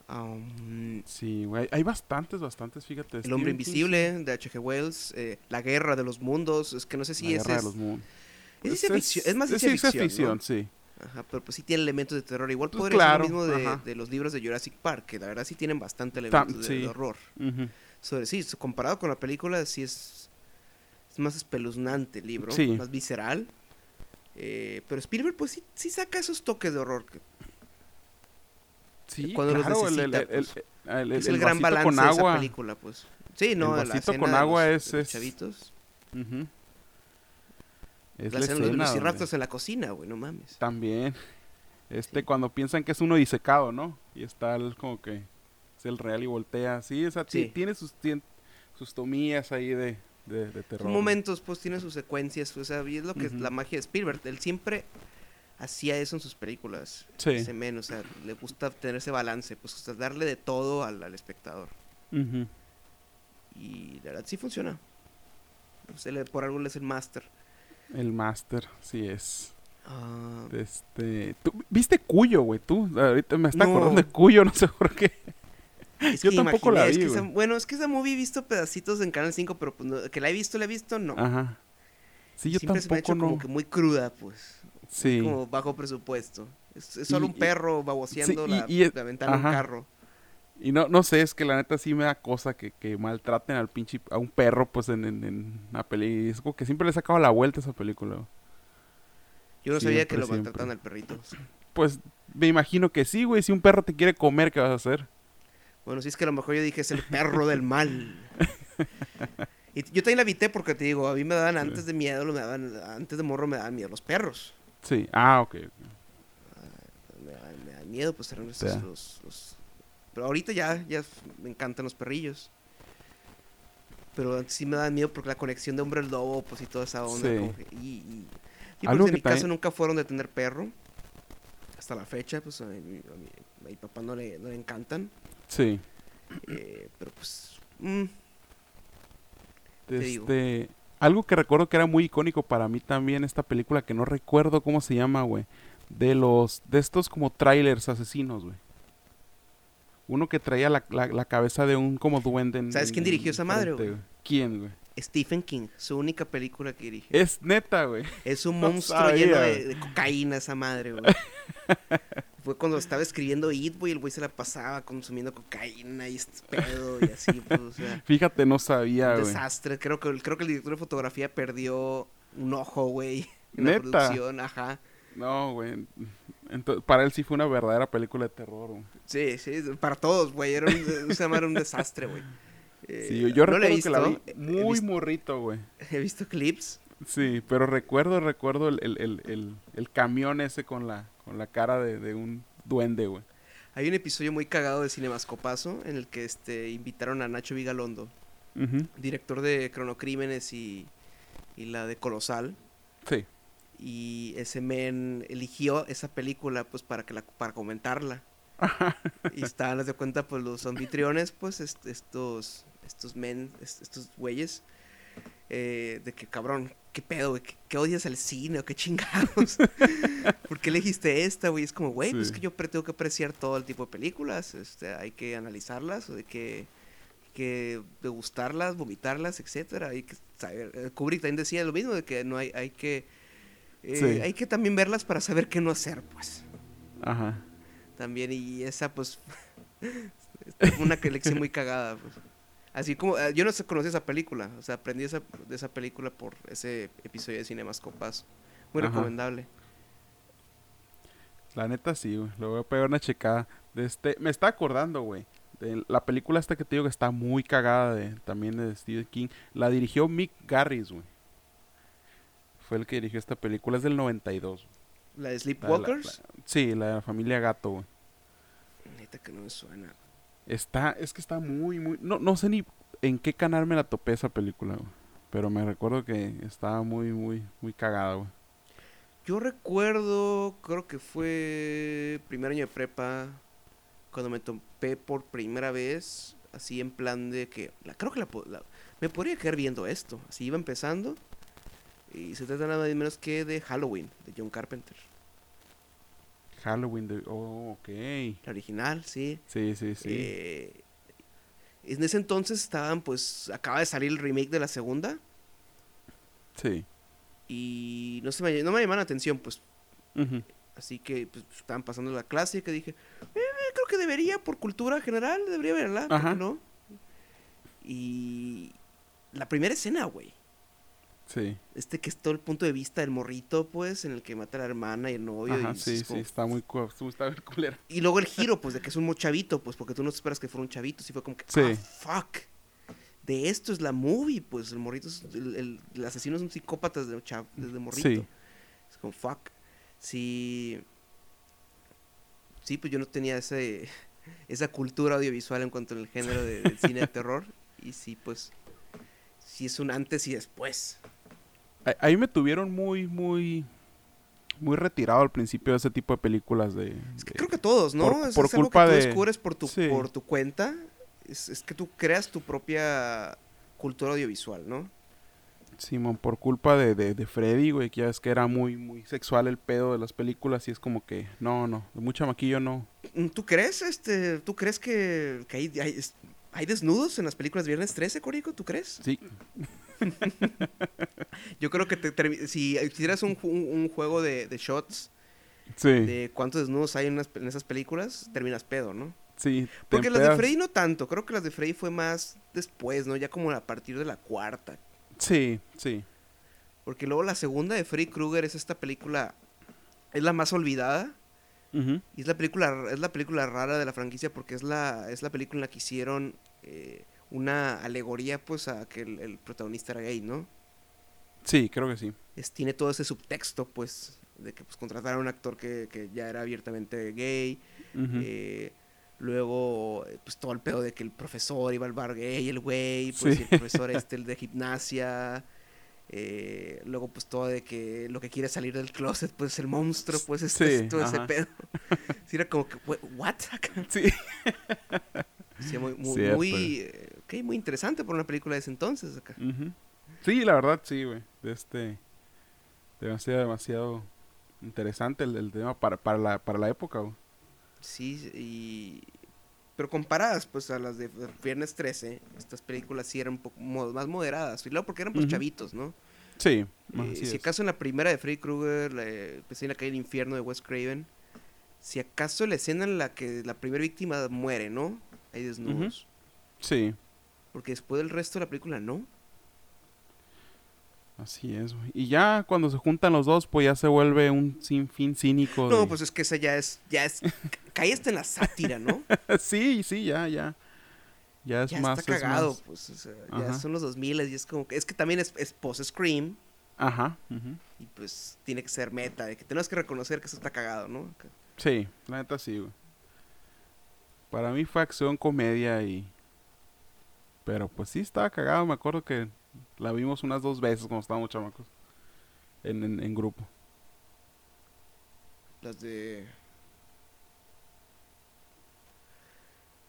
Um, Sí, güey. Hay bastantes, bastantes, fíjate. el hombre King, invisible de H.G. Wells, eh, La guerra de los mundos, es que no sé si La es, Guerra de es, los Mundos. es ciencia ficción, es más es ciencia ficción, sí. Ajá, pero pues sí tiene elementos de terror. Igual Pues podría claro, ser lo mismo de, de los libros de Jurassic Park, que la verdad sí tienen bastante Tam- elementos de, sí. de horror. Sobre, sí, comparado con la película, sí es, es más espeluznante el libro, Sí. más visceral. Eh, pero Spielberg, pues sí, sí saca esos toques de horror. que- Sí, Cuando los claro, el, el, necesita, el- pues, el- es el el, gran balance con de esa agua. película, pues. Sí, no, El la vasito escena con agua los- es- los es- chavitos. Ujú. Es la la escena de los escena velociraptors donde- en la cocina, güey, no mames. También. Este, Sí. cuando piensan que es uno disecado, ¿no? Y está el- como que es el real y voltea. Sí, o sea, Sí. tiene sus, sus tomillas ahí de, de, de terror. Son momentos, pues tiene sus secuencias, o sea, y es lo que es Ujú. la magia de Spielberg. Él siempre hacía eso en sus películas. Sí. Ese men, o sea, le gusta tener ese balance, pues o sea, darle de todo al, al espectador. Ujú. Y la verdad sí funciona. Pues, él, por algo él es el máster. El máster, sí es. Ah, Este, ¿tú ¿Viste Cuyo, güey? Tú, ahorita me está No. acordando de Cuyo, no sé por qué. es yo que tampoco la es vi, que esa- güey. bueno, es que esa movie he visto pedacitos en Canal 5, pero pues, no- que la he visto, la he visto, no. Ajá. Sí, yo Siempre se me ha tampoco hecho no. como que muy cruda, pues. Sí. Como bajo presupuesto. Es, es solo Y- un perro baboseando sí, la, y- y es- la ventana de un carro. Y no, no sé, es que la neta sí me da cosa que, que maltraten al pinche, a un perro, pues, en, en, en una peli. Es como que siempre le sacaba la vuelta a esa película. Yo no sabía que lo siempre. maltratan al perrito. Pues, me imagino que sí, güey. Si un perro te quiere comer, ¿qué vas a hacer? Bueno, sí es que a lo mejor yo dije es el perro del mal. Y yo también la evité porque te digo, a mí me daban antes de miedo, me daban, antes de morro me daban miedo los perros. Sí. Ah, ok. Me daban, me daban miedo, pues eran esos, los, los- Pero ahorita ya, ya me encantan los perrillos. Pero antes sí me daban miedo porque la conexión de hombre al lobo, pues y toda esa onda. Sí. como que- y, y, y pues, en mi caso también- nunca fueron de tener perro. Hasta la fecha, pues a mi, a mi- a mi papá no le, no le encantan. Sí. eh, pero pues... mm, Te digo. Algo que recuerdo que era muy icónico para mí también, esta película que no recuerdo cómo se llama, güey. De los, de estos como trailers asesinos, güey. Uno que traía la, la- la cabeza de un como duende. en- ¿Sabes quién dirigió en esa madre, güey? ¿Quién, güey? Stephen King, su única película que dirigió. Es neta, güey. Es un no monstruo sabía, lleno de, de cocaína esa madre, güey. Fue cuando estaba escribiendo It, güey, el güey se la pasaba consumiendo cocaína y este pedo y así, pues, o sea, Fíjate, no sabía, un güey. desastre. Creo que, creo que el director de fotografía perdió un ojo, güey, en la ¿Neta? producción, ajá. No, güey. Ento- para él sí fue una verdadera película de terror, güey. Sí, sí, para todos, güey, era un, era un desastre, güey. Eh, Sí, yo, yo no la he recuerdo que la vi muy visto, morrito, güey. he visto clips. Sí, pero recuerdo, recuerdo el, el, el, el camión ese con la, con la cara de, de un duende, güey. Hay un episodio muy cagado de Cinemascopazo en el que este invitaron a Nacho Vigalondo, director de Cronocrímenes y, y la de Colosal. Sí. Y ese men eligió esa película pues para que la, para comentarla. y estaban, haz de cuenta, pues los anfitriones, pues est- estos, estos men, est- estos güeyes, eh, de que cabrón, qué pedo, güey, ¿Qué, qué odias al cine o qué chingados. ¿Por qué elegiste esta, güey? Es como, güey, pues Sí. que yo tengo que apreciar todo el tipo de películas, este, hay que analizarlas, hay que, que degustarlas, vomitarlas, etcétera. Hay que saber, eh, Kubrick también decía lo mismo, de que no hay, hay que, eh, Sí. hay que también verlas para saber qué no hacer, pues Ajá. también y esa pues es una que- lección muy cagada pues. Así como eh, yo no conocí esa película o sea aprendí esa, de esa película por ese episodio de Cinemascopas muy Ajá. recomendable La neta sí, güey. Le voy a pegar una checada. De este, me está acordando, güey. De la película esta que te digo que está muy cagada de, también de Stephen King. La dirigió Mick Garris, güey. Fue el que dirigió esta película. Es del 92. la de La- la- Sleepwalkers la- sí, la de la familia Gato, güey. neta que no me suena Está, es que está muy, muy... No, no sé ni en qué canal me la topé esa película. Pero me recuerdo que estaba muy, muy, muy cagada, yo recuerdo creo que fue primer año de prepa cuando me topé por primera vez así en plan de que la, creo que la, me podría quedar viendo esto así iba empezando y se trata nada menos que de Halloween de John Carpenter Halloween de... Oh, ok. La original, sí. Sí, sí, sí. Eh, en ese entonces estaban, pues, acaba de salir el remake de la segunda. Sí. Y no, se me, no me llamaron la atención, pues. Así que pues, estaban pasando la clase y que dije, eh, creo que debería, por cultura general, debería verla, ¿por qué no? Y la primera escena, güey. Sí. Este que es todo el punto de vista del morrito, pues, en el que mata a la hermana y el novio. Ajá, y, sí, es sí, como- está muy, cu- está muy culera. y luego el giro, pues, de que es un chavito, pues, porque tú no esperas que fuera un chavito. Sí fue como que, Sí. ah, fuck. De esto es la movie, pues, el morrito, es, el, el- el asesino es un psicópata desde, chav- desde morrito. Sí. Es como, fuck. Sí. Sí, pues yo no tenía ese, esa cultura audiovisual en cuanto al género de- del cine de terror. Y sí, pues, sí es un antes y después. A- Ahí me tuvieron muy, muy, muy retirado al principio de ese tipo de películas de... Es que de- creo que todos, ¿no? por- es, por es algo culpa que tú de- descubres por tu, sí. por tu cuenta. Es, es que tú creas tu propia cultura audiovisual, ¿no? Simón, por culpa de, de, de Freddy, güey, que ya es que era muy, muy sexual el pedo de las películas y es como que, no, no, de mucha maquillo no. Mm, ¿Tú crees, este, tú crees que, que hay, hay, hay desnudos en las películas Viernes 13, Corico? ¿Tú crees? Sí, Yo creo que te si hicieras un, ju- un, un juego de, de shots sí, de cuántos desnudos hay en, unas- en esas películas, terminas pedo, ¿no? sí. Porque las de Freddy no tanto, creo que las de Freddy fue más después, ¿no? Ya como a partir de la cuarta. Sí, sí, Porque luego la segunda de Freddy Krueger es esta película, es la más olvidada. Y es la película, es la película rara de la franquicia porque es la, es la película en la que hicieron eh, una alegoría pues a que el, el protagonista era gay, ¿no? sí, creo que sí. Es, tiene todo ese subtexto pues de que pues contrataron a un actor que, que ya era abiertamente gay. eh, luego pues todo el pedo de que el profesor iba al bar gay, el güey, pues Sí. el profesor este, el de gimnasia. eh, luego pues todo de que lo que quiere salir del closet pues es el monstruo, pues este, Sí, todo ese pedo. Sí, era como que, "Wait, ¿what? Sí, Sí, muy, muy, Cierto. muy, ok, muy interesante por una película de ese entonces acá. Sí, la verdad, sí, güey. de Este, demasiado, demasiado interesante el, el tema para, para, la, para la época, güey. Sí, y... Pero comparadas pues a las de Viernes 13, estas películas sí eran un poco más moderadas. Y luego porque eran pues chavitos, ¿no? Sí, Eh, así si es. acaso en la primera de Freddy Krueger, la en la calle del infierno de Wes Craven, si acaso la escena en la que la primera víctima muere, ¿no? Hay desnudos. Sí, Porque después del resto de la película, ¿no? así es, güey. Y ya cuando se juntan los dos, pues ya se vuelve un sinfín cínico. No, de- pues es que esa ya es, ya es, cae hasta en la sátira, ¿no? sí, sí, ya, ya. Ya es ya más. está es cagado, más- pues, o sea, ya Ajá. son los 2000 y es como que, es que también es, es post-scream Ajá. y pues tiene que ser meta, de que tenemos que reconocer que eso está cagado, ¿no? Sí, la neta sí, güey. Para mí fue acción, comedia y... Pero pues sí estaba cagado, me acuerdo que la vimos unas dos veces cuando estábamos chamacos. En, en, en grupo. Las de...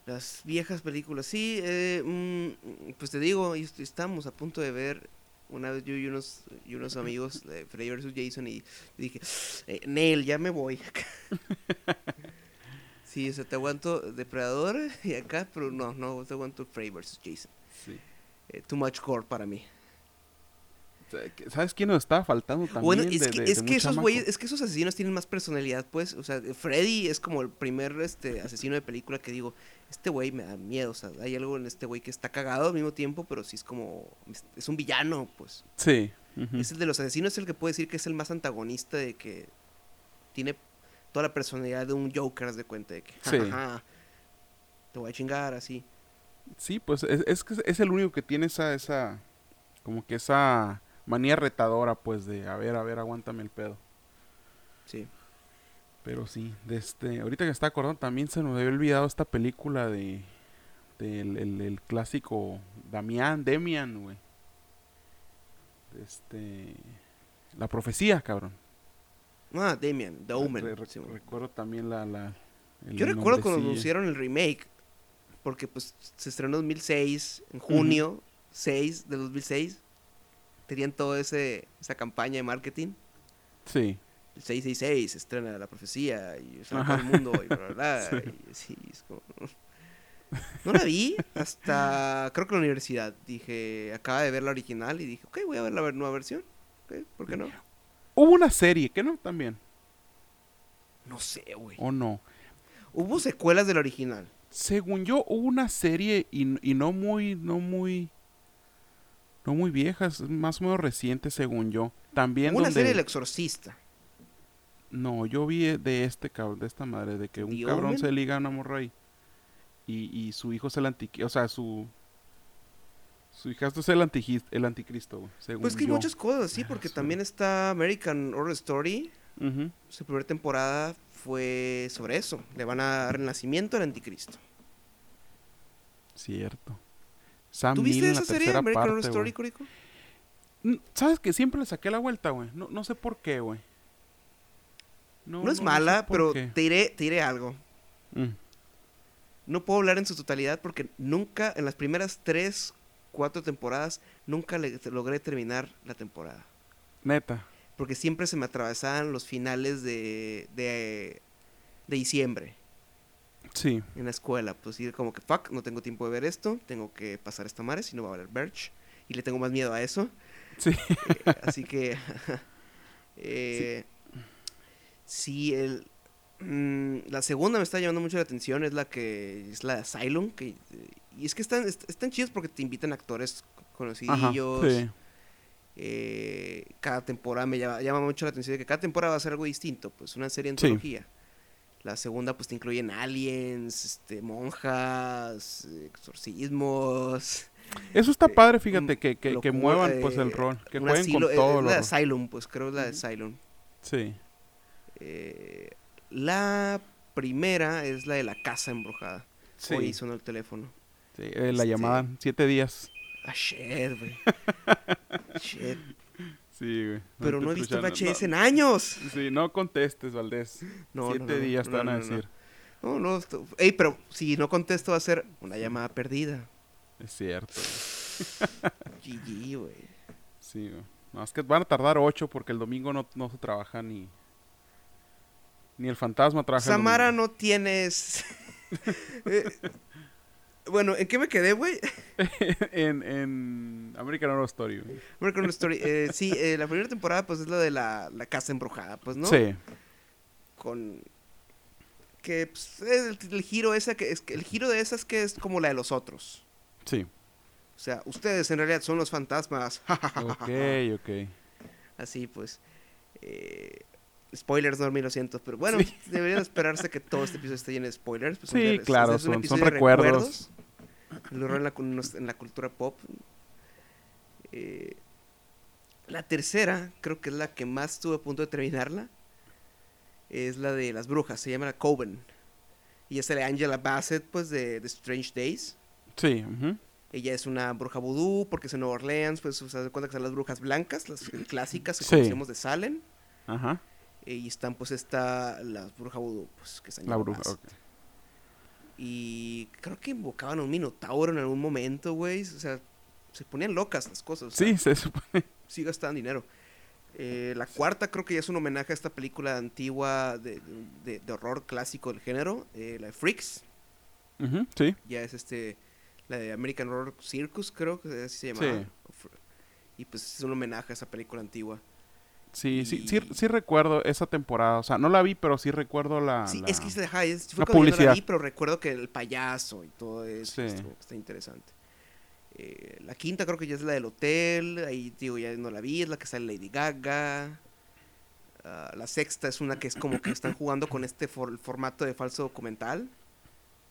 Las viejas películas, sí, eh, mm, pues te digo, estamos a punto de ver una vez yo y unos, y unos amigos de Freddy vs. Jason y dije, eh, Neil, ya me voy. sí, o sea, te aguanto Depredador y acá, pero no, no te aguanto Freddy vs. Jason. Sí. Eh, too much gore para mí. ¿Sabes quién nos estaba faltando también? Bueno, es de- que, de- es de que muy esos güeyes, es que esos asesinos tienen más personalidad, pues. O sea, Freddy es como el primer este asesino de película que digo, este güey me da miedo. O sea, hay algo en este güey que está cagado al mismo tiempo, pero sí es como. es- un villano, pues. Sí. Es el de los asesinos, es el que puede decir que es el más antagonista de que tiene toda la personalidad de un Joker, de cuenta de que. Sí. "Jajaja, te voy a chingar así. Sí, pues es, es que es el único que tiene esa, esa, como que esa manía retadora, pues, de, a ver, a ver, aguántame el pedo. Sí. Pero sí, de este, ahorita que está acordando, también se nos había olvidado esta película de, el, el clásico Damián, Demian, güey. Este, la profecía, cabrón. Ah, Damian, The Omen. Re- sí, güey. recuerdo también la, la Yo recuerdo cuando anunciaron el remake, porque pues se estrenó en 2006, en junio 6 de 2006. Tenían toda ese, esa campaña de marketing. Sí, El 666 se estrena la profecía y Ajá. todo el mundo y bla, bla, bla. Sí. y sí, es como- No la vi hasta creo que la universidad. Dije, acaba de ver la original y dije, ok, voy a ver la nueva versión. Ok, ¿Por qué no? Hubo una serie, ¿qué no? También. No sé, güey. ¿O no? Hubo secuelas del original. Según yo, hubo una serie y, y no muy, no muy, no muy viejas, más o menos reciente, según yo. También Hubo una serie del exorcista. No, yo vi de este cabrón, de esta madre, de que un ¿The cabrón se liga a una morra. Y, y su hijo es el anticristo, o sea, su... Su hijastro es el, el anticristo, güey, según Pues que hay yo. muchas cosas así, porque sí. también está American Horror Story. Su primera temporada fue sobre eso. Le van a dar nacimiento al anticristo. Cierto. Sam ¿Tú Neill viste en la esa serie, American Horror Story. Corico? ¿Sabes que Siempre le saqué la vuelta, güey. No, no sé por qué, güey. No, es mala, pero qué. te diré, te diré algo. Mm, No puedo hablar en su totalidad porque nunca, en las primeras tres, cuatro temporadas, nunca le- logré terminar la temporada. Neta. Porque siempre se me atravesaban los finales de, de, de diciembre Sí. en la escuela. Pues ir como que, fuck, no tengo tiempo de ver esto, tengo que pasar esta madre, si no va a valer Birch. Y le tengo más miedo a eso. Sí. Eh, así que. eh, sí, el. mm, la segunda me está llamando mucho la atención, es la que es la de Asylum. Que, eh, y es que están, est- están chidos porque te invitan actores Ajá. conocidillos. Sí. eh, cada temporada me llama, llama mucho la atención de que cada temporada va a ser algo distinto, pues una serie Sí. antología. La segunda pues te incluyen aliens, este, monjas, exorcismos. Eso está eh, padre, fíjate, que, que, que muevan pues eh, el rol. Que jueguen asilo- con eh, todo. es la de Asylum, pues creo es la de. Asylum. Sí. Eh, la primera es la de la casa embrujada. Sí. Hoy sonó el teléfono. Sí, eh, la Este- llamada, siete días. Ah, shit, güey. shit. Sí, güey. Pero no he visto VHS en años. no, Sí, no contestes, Valdés. No, no, siete no, no, días no, te van a no, no, no. decir. No, no. esto- Ey, pero si no contesto va a ser una llamada perdida. Es cierto. GG, güey. Sí, güey. No, es que van a tardar ocho porque el domingo no, no se trabaja ni... Ni el fantasma trabaja Samara no tienes... Eh, bueno, ¿en qué me quedé, güey? en, en American Horror Story, güey. American Horror Story. Eh, sí, eh, la primera temporada pues es la de la, la casa embrujada, pues, ¿no? Sí. con que pues, el, el giro esa que es que el giro de esas que es como la de los otros Sí. o sea ustedes en realidad son los fantasmas Ok, ok. así pues eh, spoilers no 1200 pero bueno Sí. debería de esperarse que todo este episodio esté lleno de spoilers pues, Sí, es- claro, es un son- son recuerdos. el horror en la, en la cultura pop Eh, la tercera creo que es la que más estuve a punto de terminarla es la de las brujas, se llama la Coven. Y es la de Angela Bassett, pues, de, de Strange Days. Sí. Ella es una bruja vudú, porque es en Nueva Orleans, pues, se da cuenta que son las brujas blancas, las clásicas que Sí. conocemos de Salem. Ajá. Y están, pues, esta, la bruja vudú, pues, que es Angela La bruja, Bassett. ok. Y creo que invocaban a un minotauro en algún momento, güey. O sea, se ponían locas las cosas. o sea, Sí, se supone. sí gastaban dinero. Eh, la cuarta creo que ya es un homenaje a esta película antigua de, de- de horror clásico del género, eh, la de Freaks. Ujú, Sí. Ya es este, la de American Horror Circus, creo que así se Sí. llamaba. Fr- Y pues es un homenaje a esa película antigua. Sí, sí, sí, sí recuerdo esa temporada. O sea, no la vi, pero sí recuerdo la... sí, la- es que se deja, es, fue la yo no la publicidad. vi, pero recuerdo que el payaso y todo eso Sí. estuvo- está interesante. Eh, la quinta creo que ya es la del hotel, ahí digo, ya no la vi, es la que sale Lady Gaga. Ah, la sexta es una que es como que están jugando con este for- formato de falso documental.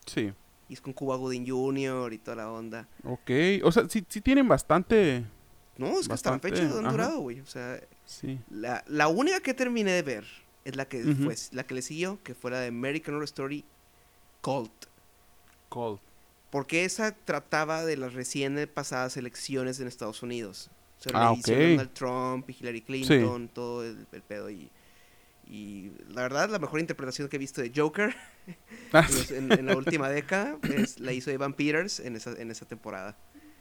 Sí. Y es con Cuba Gooding Jr. y toda la onda. Ok. O sea, sí, sí tienen bastante... No, es que hasta la fecha han durado, güey. O sea, Sí. la, la única que terminé de ver es la que fue la que le siguió, que fue la de American Horror Story Cult. Cold. Porque esa trataba de las recién pasadas elecciones en Estados Unidos. O sea, Ah, la edición de ok. Donald Trump y Hillary Clinton, todo el, el pedo. Y, y la verdad, la mejor interpretación que he visto de Joker Ah, en la última década es, la hizo Evan Peters en esa, en esa temporada.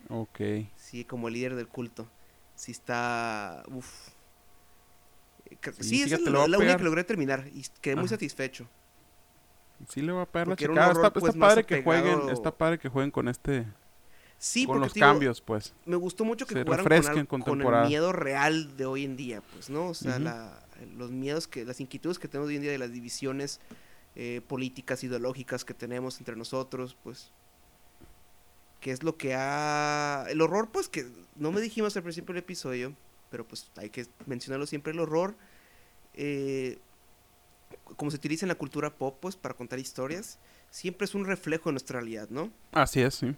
Ok. Sí, como líder del culto. Sí está... Uf. Eh, Sí, Sí, esa es la, única que logré terminar y quedé muy satisfecho. Sí le voy a pegar la Porque checada. horror, Está, pues, está más padre que jueguen, apegado- está padre que jueguen con este, Sí, con porque los digo, cambios, pues. me gustó mucho que jugaran con, el miedo real de hoy en día, pues, ¿no? O sea, la, los miedos que, las inquietudes que tenemos hoy en día de las divisiones eh, políticas, ideológicas que tenemos entre nosotros, pues, que es lo que ha... El horror, pues, que no me dijimos al principio del episodio, pero pues hay que mencionarlo siempre, el horror, eh, como se utiliza en la cultura pop, pues, para contar historias, siempre es un reflejo de nuestra realidad, ¿no? Así es, sí.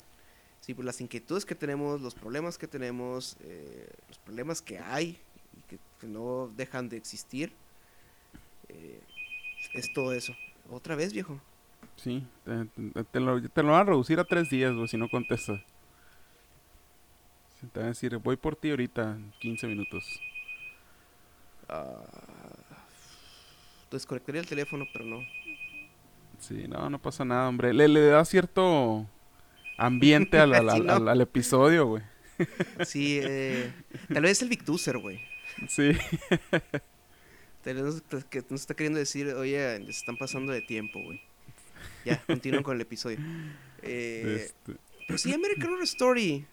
Sí, pues las inquietudes que tenemos, los problemas que tenemos, eh, los problemas que hay y que, que no dejan de existir, eh, es todo eso. Otra vez, viejo. Sí, te, te- te lo, te lo van a reducir a tres días, güey, si no contestas. Sí, Te van a decir, voy por ti ahorita, en 15 minutos. Ah, desconectaría el teléfono, pero no. Sí, no, no pasa nada, hombre. Le, le da cierto ambiente al, al- al episodio, güey. Sí, eh, tal vez el Victuser, güey. Sí, Tal vez nos- que nos está queriendo decir, oye, se están pasando de tiempo, güey. Ya, continúan con el episodio. Eh, este, pero sí, American Horror Story.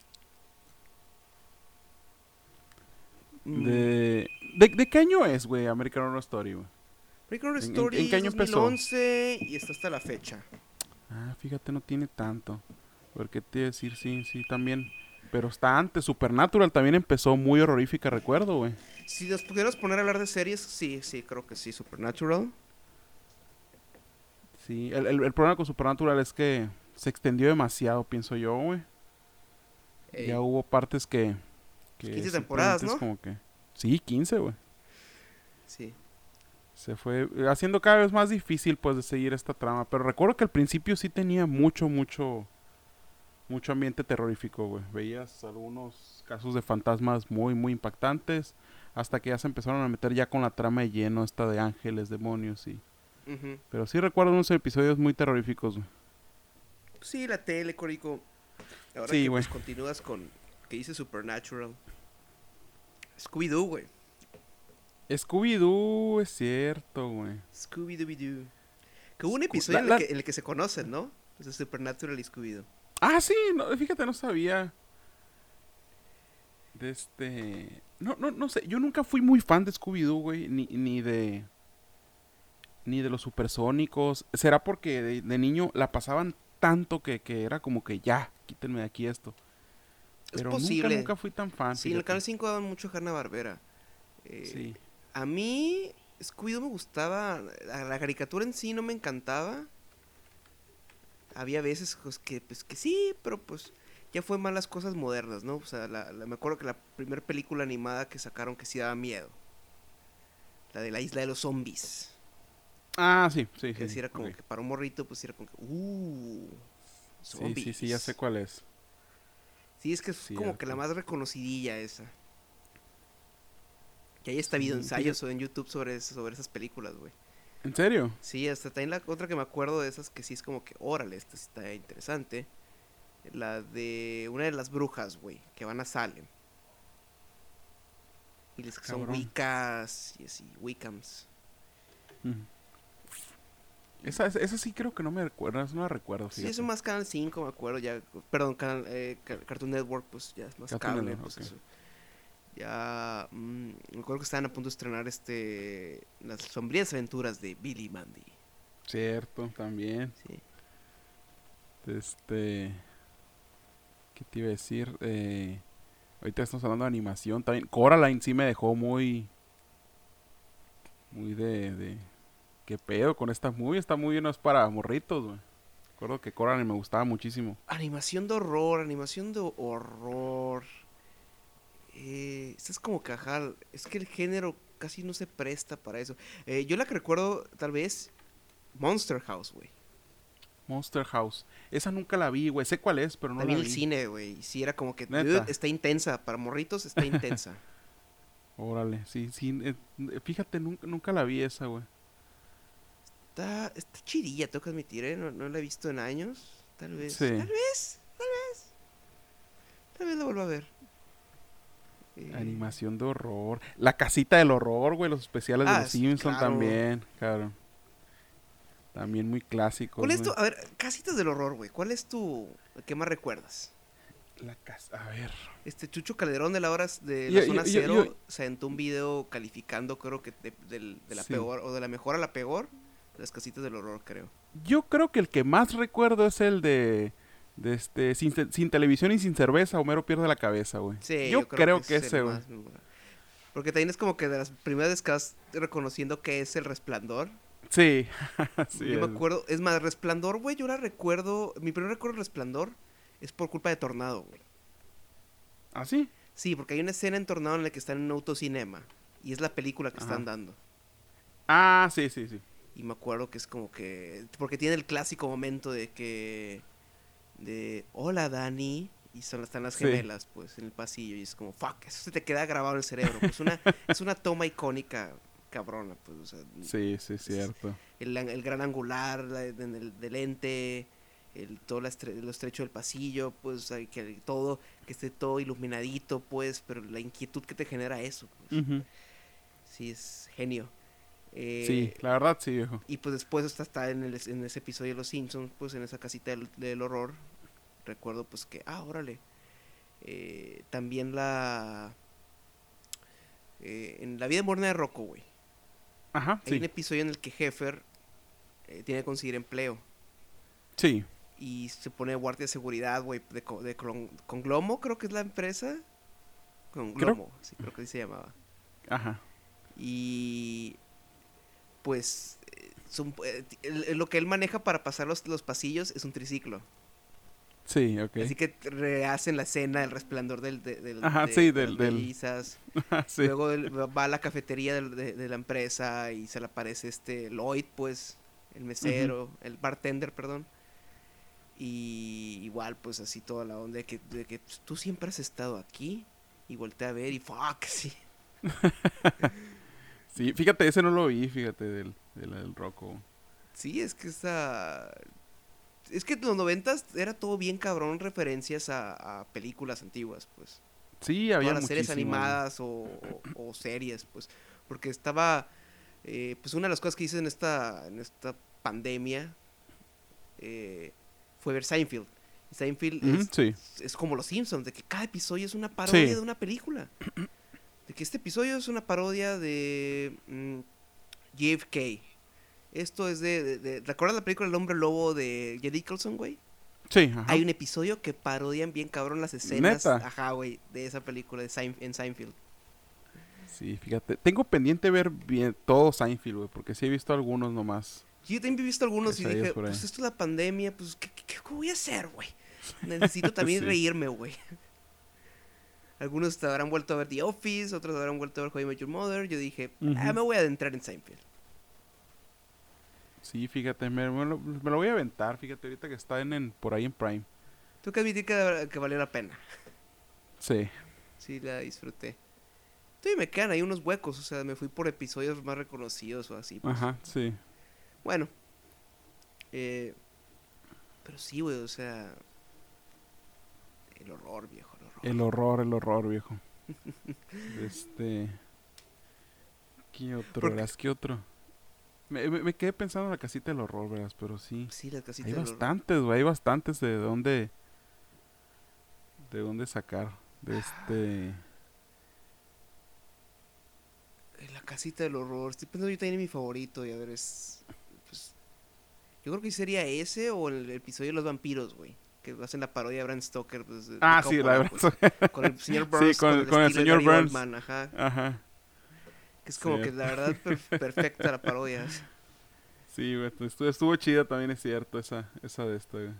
Mm, de, de, ¿de qué año es, güey, American Horror Story, güey? American Horror ¿en- en- Story en qué año empezó? 2011 y está hasta la fecha. Ah, fíjate, no tiene tanto. Porque te iba a decir, sí, sí, también. Pero está antes. Supernatural también empezó muy horrorífica, recuerdo, güey. Si nos pudiéramos poner a hablar de series, sí, sí, creo que sí, Supernatural. Sí, el, el, el problema con Supernatural es que se extendió demasiado, pienso yo, güey. Ey, Ya hubo partes que... que 15 temporadas, ¿no? como que... Sí, 15, güey. Sí. Se fue eh, haciendo cada vez más difícil, pues, de seguir esta trama. Pero recuerdo que al principio sí tenía mucho, mucho... Mucho ambiente terrorífico, güey. Veías algunos casos de fantasmas muy, muy impactantes. Hasta que ya se empezaron a meter ya con la trama de lleno, esta de ángeles, demonios y... Pero sí recuerdo unos episodios muy terroríficos. Sí, la tele, Corico. Ahora Sí, que pues, continúas con que dice Supernatural. Scooby-Doo, güey. Scooby-Doo, es cierto, güey. Scooby-Doo. Que hubo un episodio la- en, el que, en el que se conocen, ¿no? Es de Supernatural y Scooby-Doo. Ah, sí, no, fíjate, no sabía. De este... No, no, no sé, yo nunca fui muy fan de Scooby-Doo, güey, ni, ni de... Ni de los supersónicos. ¿Será porque de, de niño la pasaban tanto que, que era como que ya, quítenme de aquí esto? Es Pero posible. nunca, nunca fui tan fan. sí, en el. Canal 5 daban mucho Hanna-Barbera. Eh, Sí. A mí, Scooby-Doo me gustaba. La, la caricatura en sí no me encantaba. Había veces pues, que, pues, que sí, pero pues ya fue más las cosas modernas, ¿no? O sea, la- la- me acuerdo que la primera película animada que sacaron que sí daba miedo. La de la isla de los zombies. Ah, sí, sí, Que sí. sí era como que para un morrito, pues era como que, uh, Sí, zombies. sí, sí, ya sé cuál es. Sí, es que es como que la más reconocidilla esa. Que ahí está habido Sí, ensayos en YouTube sobre, eso- sobre esas películas, güey. ¿En serio? Sí, hasta también la otra que me acuerdo de esas que sí es como que, órale, esta está interesante. La de una de las brujas, güey, que van a Salem. Y les que son. Wiccas y así, Wiccans. Ujú. Esa, esa, sí creo que no me recuerdo, no la recuerdo. Sí, fíjate. eso más Canal 5, me acuerdo, ya, perdón, Canal, eh, Ca- Cartoon Network, pues ya es más Cartoon cable, Network, pues eso. Ya, mm, me acuerdo que estaban a punto de estrenar este, las sombrías aventuras de Billy Mandy. Cierto, también. Sí. Este. ¿Qué te iba a decir? Eh, ahorita estamos hablando de animación también. Coraline sí me dejó muy. Muy de. de ¿Qué pedo con esta movie? Esta movie no es para morritos, güey. Recuerdo que Coraline me gustaba muchísimo. Animación de horror, animación de horror. Eh, esta es como que, ajá, es que el género casi no se presta para eso. Eh, yo la que recuerdo, tal vez, Monster House, güey. Monster House. Esa nunca la vi, güey. Sé cuál es, pero no También la el vi. cine, güey. Sí, era como que, está intensa. Para morritos está intensa. Órale, sí, sí. eh, fíjate, nunca, nunca la vi esa, güey. Está, está chidilla, tengo que admitir, ¿eh? No, no la he visto en años. Tal vez. Sí. Tal vez, tal vez. Tal vez la vuelva a ver. Eh, Animación de horror. La casita del horror, güey. Los especiales de Ah, los Simpsons claro. también, claro. También muy clásicos. ¿Cuál es tu, a ver, casitas del horror, güey? ¿Cuál es tu, qué más recuerdas? La casa, a ver. Este Chucho Calderón de la hora de Yo- la zona yo- cero yo- se aventó un video calificando, creo que de, de la Sí. peor, o de la mejor a la peor, las casitas del horror, creo. Yo creo que el que más recuerdo es el de, de este, sin, te- sin televisión y sin cerveza, Homero pierde la cabeza, güey. Sí, yo, creo, que, ese, güey. Porque también es como que de las primeras veces que vas reconociendo que es el resplandor. Sí, sí. yo me acuerdo, es más, resplandor, güey, yo la recuerdo, mi primer recuerdo de resplandor es por culpa de Tornado, güey. ¿Ah, sí? Sí, porque hay una escena en Tornado en la que están en un autocinema. Y es la película que están dando. Ah, sí, sí, sí. Y me acuerdo que es como que. Porque tiene el clásico momento de que. De. Hola, Dani. Y son, están las Sí. gemelas, pues, en el pasillo. Y es como, fuck, eso se te queda grabado en el cerebro. Pues una, es una toma icónica, cabrona, pues. O sea, Sí, sí, cierto. el, el gran angular la- en el, del lente. El, todo la estre- lo estrecho del pasillo, pues, hay que todo, que esté todo iluminadito, pues, pero la inquietud que te genera eso, pues, sí, es genio. Eh, Sí, la verdad sí, viejo. y pues después hasta está en, el, en ese episodio de Los Simpsons, pues en esa casita del, del horror. Recuerdo pues que, ah, órale. eh, también la... eh, en La vida moderna de Rocco, güey. Ajá, Hay un episodio en el que Heffer tiene que conseguir empleo. Sí, Y se pone guardia de seguridad, güey, de, de Clon- Conglomo, creo que es la empresa. Conglomo, sí, creo que así se llamaba. ajá. Y pues eh, son- eh, el- lo que él maneja para pasar los, los pasillos es un triciclo. Sí, ok. Así que rehacen la escena del resplandor del... de- del- Ajá, de- sí, de del- las del- sí. Luego él va a la cafetería del- de, de la empresa y se le aparece este Lloyd, pues, el mesero, el bartender, perdón. Y igual, pues así toda la onda de que, de que pues, tú siempre has estado aquí. Y voltea a ver y fuck, sí. Sí, fíjate, ese no lo vi, fíjate, del, del, del Rocco. Sí, es que esa... Es que en los noventas era todo bien cabrón referencias a, a películas antiguas, pues. Sí, había Todas las series animadas o, o- o series, pues. Porque estaba... eh, pues una de las cosas que hice en esta, en esta pandemia eh, fue ver Seinfeld. Seinfeld es, sí. es como Los Simpsons, de que cada episodio es una parodia Sí. de una película. De que este episodio es una parodia de mm, JFK. Esto es de, de, de- ¿Recuerdas la película El Hombre Lobo de Jed Nicholson, güey? Sí, ajá. Hay un episodio que parodian bien cabrón las escenas. ¿Neta? Ajá, güey, de esa película de en Seinfeld. Sí, fíjate. Tengo pendiente ver bien todo Seinfeld, güey, porque sí he visto algunos nomás. Yo también he visto algunos y dije, pues esto es la pandemia, pues, ¿qué, qué- qué voy a hacer, güey? Necesito también Sí. reírme, güey. Algunos te habrán vuelto a ver The Office, otros habrán vuelto a ver How I Met Your Mother. Yo dije, ah, me voy a adentrar en Seinfeld. Sí, fíjate, me, me lo, me lo voy a aventar, fíjate, ahorita que está en, en- por ahí en Prime. Tengo que admitir que, que valió la pena. Sí. Sí, la disfruté. Todavía me quedan ahí unos huecos, o sea, me fui por episodios más reconocidos o así. pues. Ajá, sí. Bueno. Eh, pero sí, güey, o sea... El horror, viejo, el horror. El horror, viejo. este. ¿Qué otro, Porque- verás? ¿Qué otro? Me, me- me quedé pensando en la casita del horror, verás, pero sí. Sí, las casitas Hay del horror. bastantes, güey, hay bastantes de dónde. De dónde sacar. De este. Eh, La casita del horror. Estoy pensando yo también en mi favorito y a ver, es... Pues, yo creo que sería ese o el, episodio de los vampiros, güey. Que hacen la parodia de Bram Stoker. pues, de- de Ah, sí, la Coppola, verdad. pues, Con el señor Burns. con- con el de señor Gary Burns. Oldman, ajá. Ajá. Que es como Sí. que la verdad per- perfecta la parodia. Sí, güey, estuvo, estuvo chida también, es cierto, esa, esa de este, güey.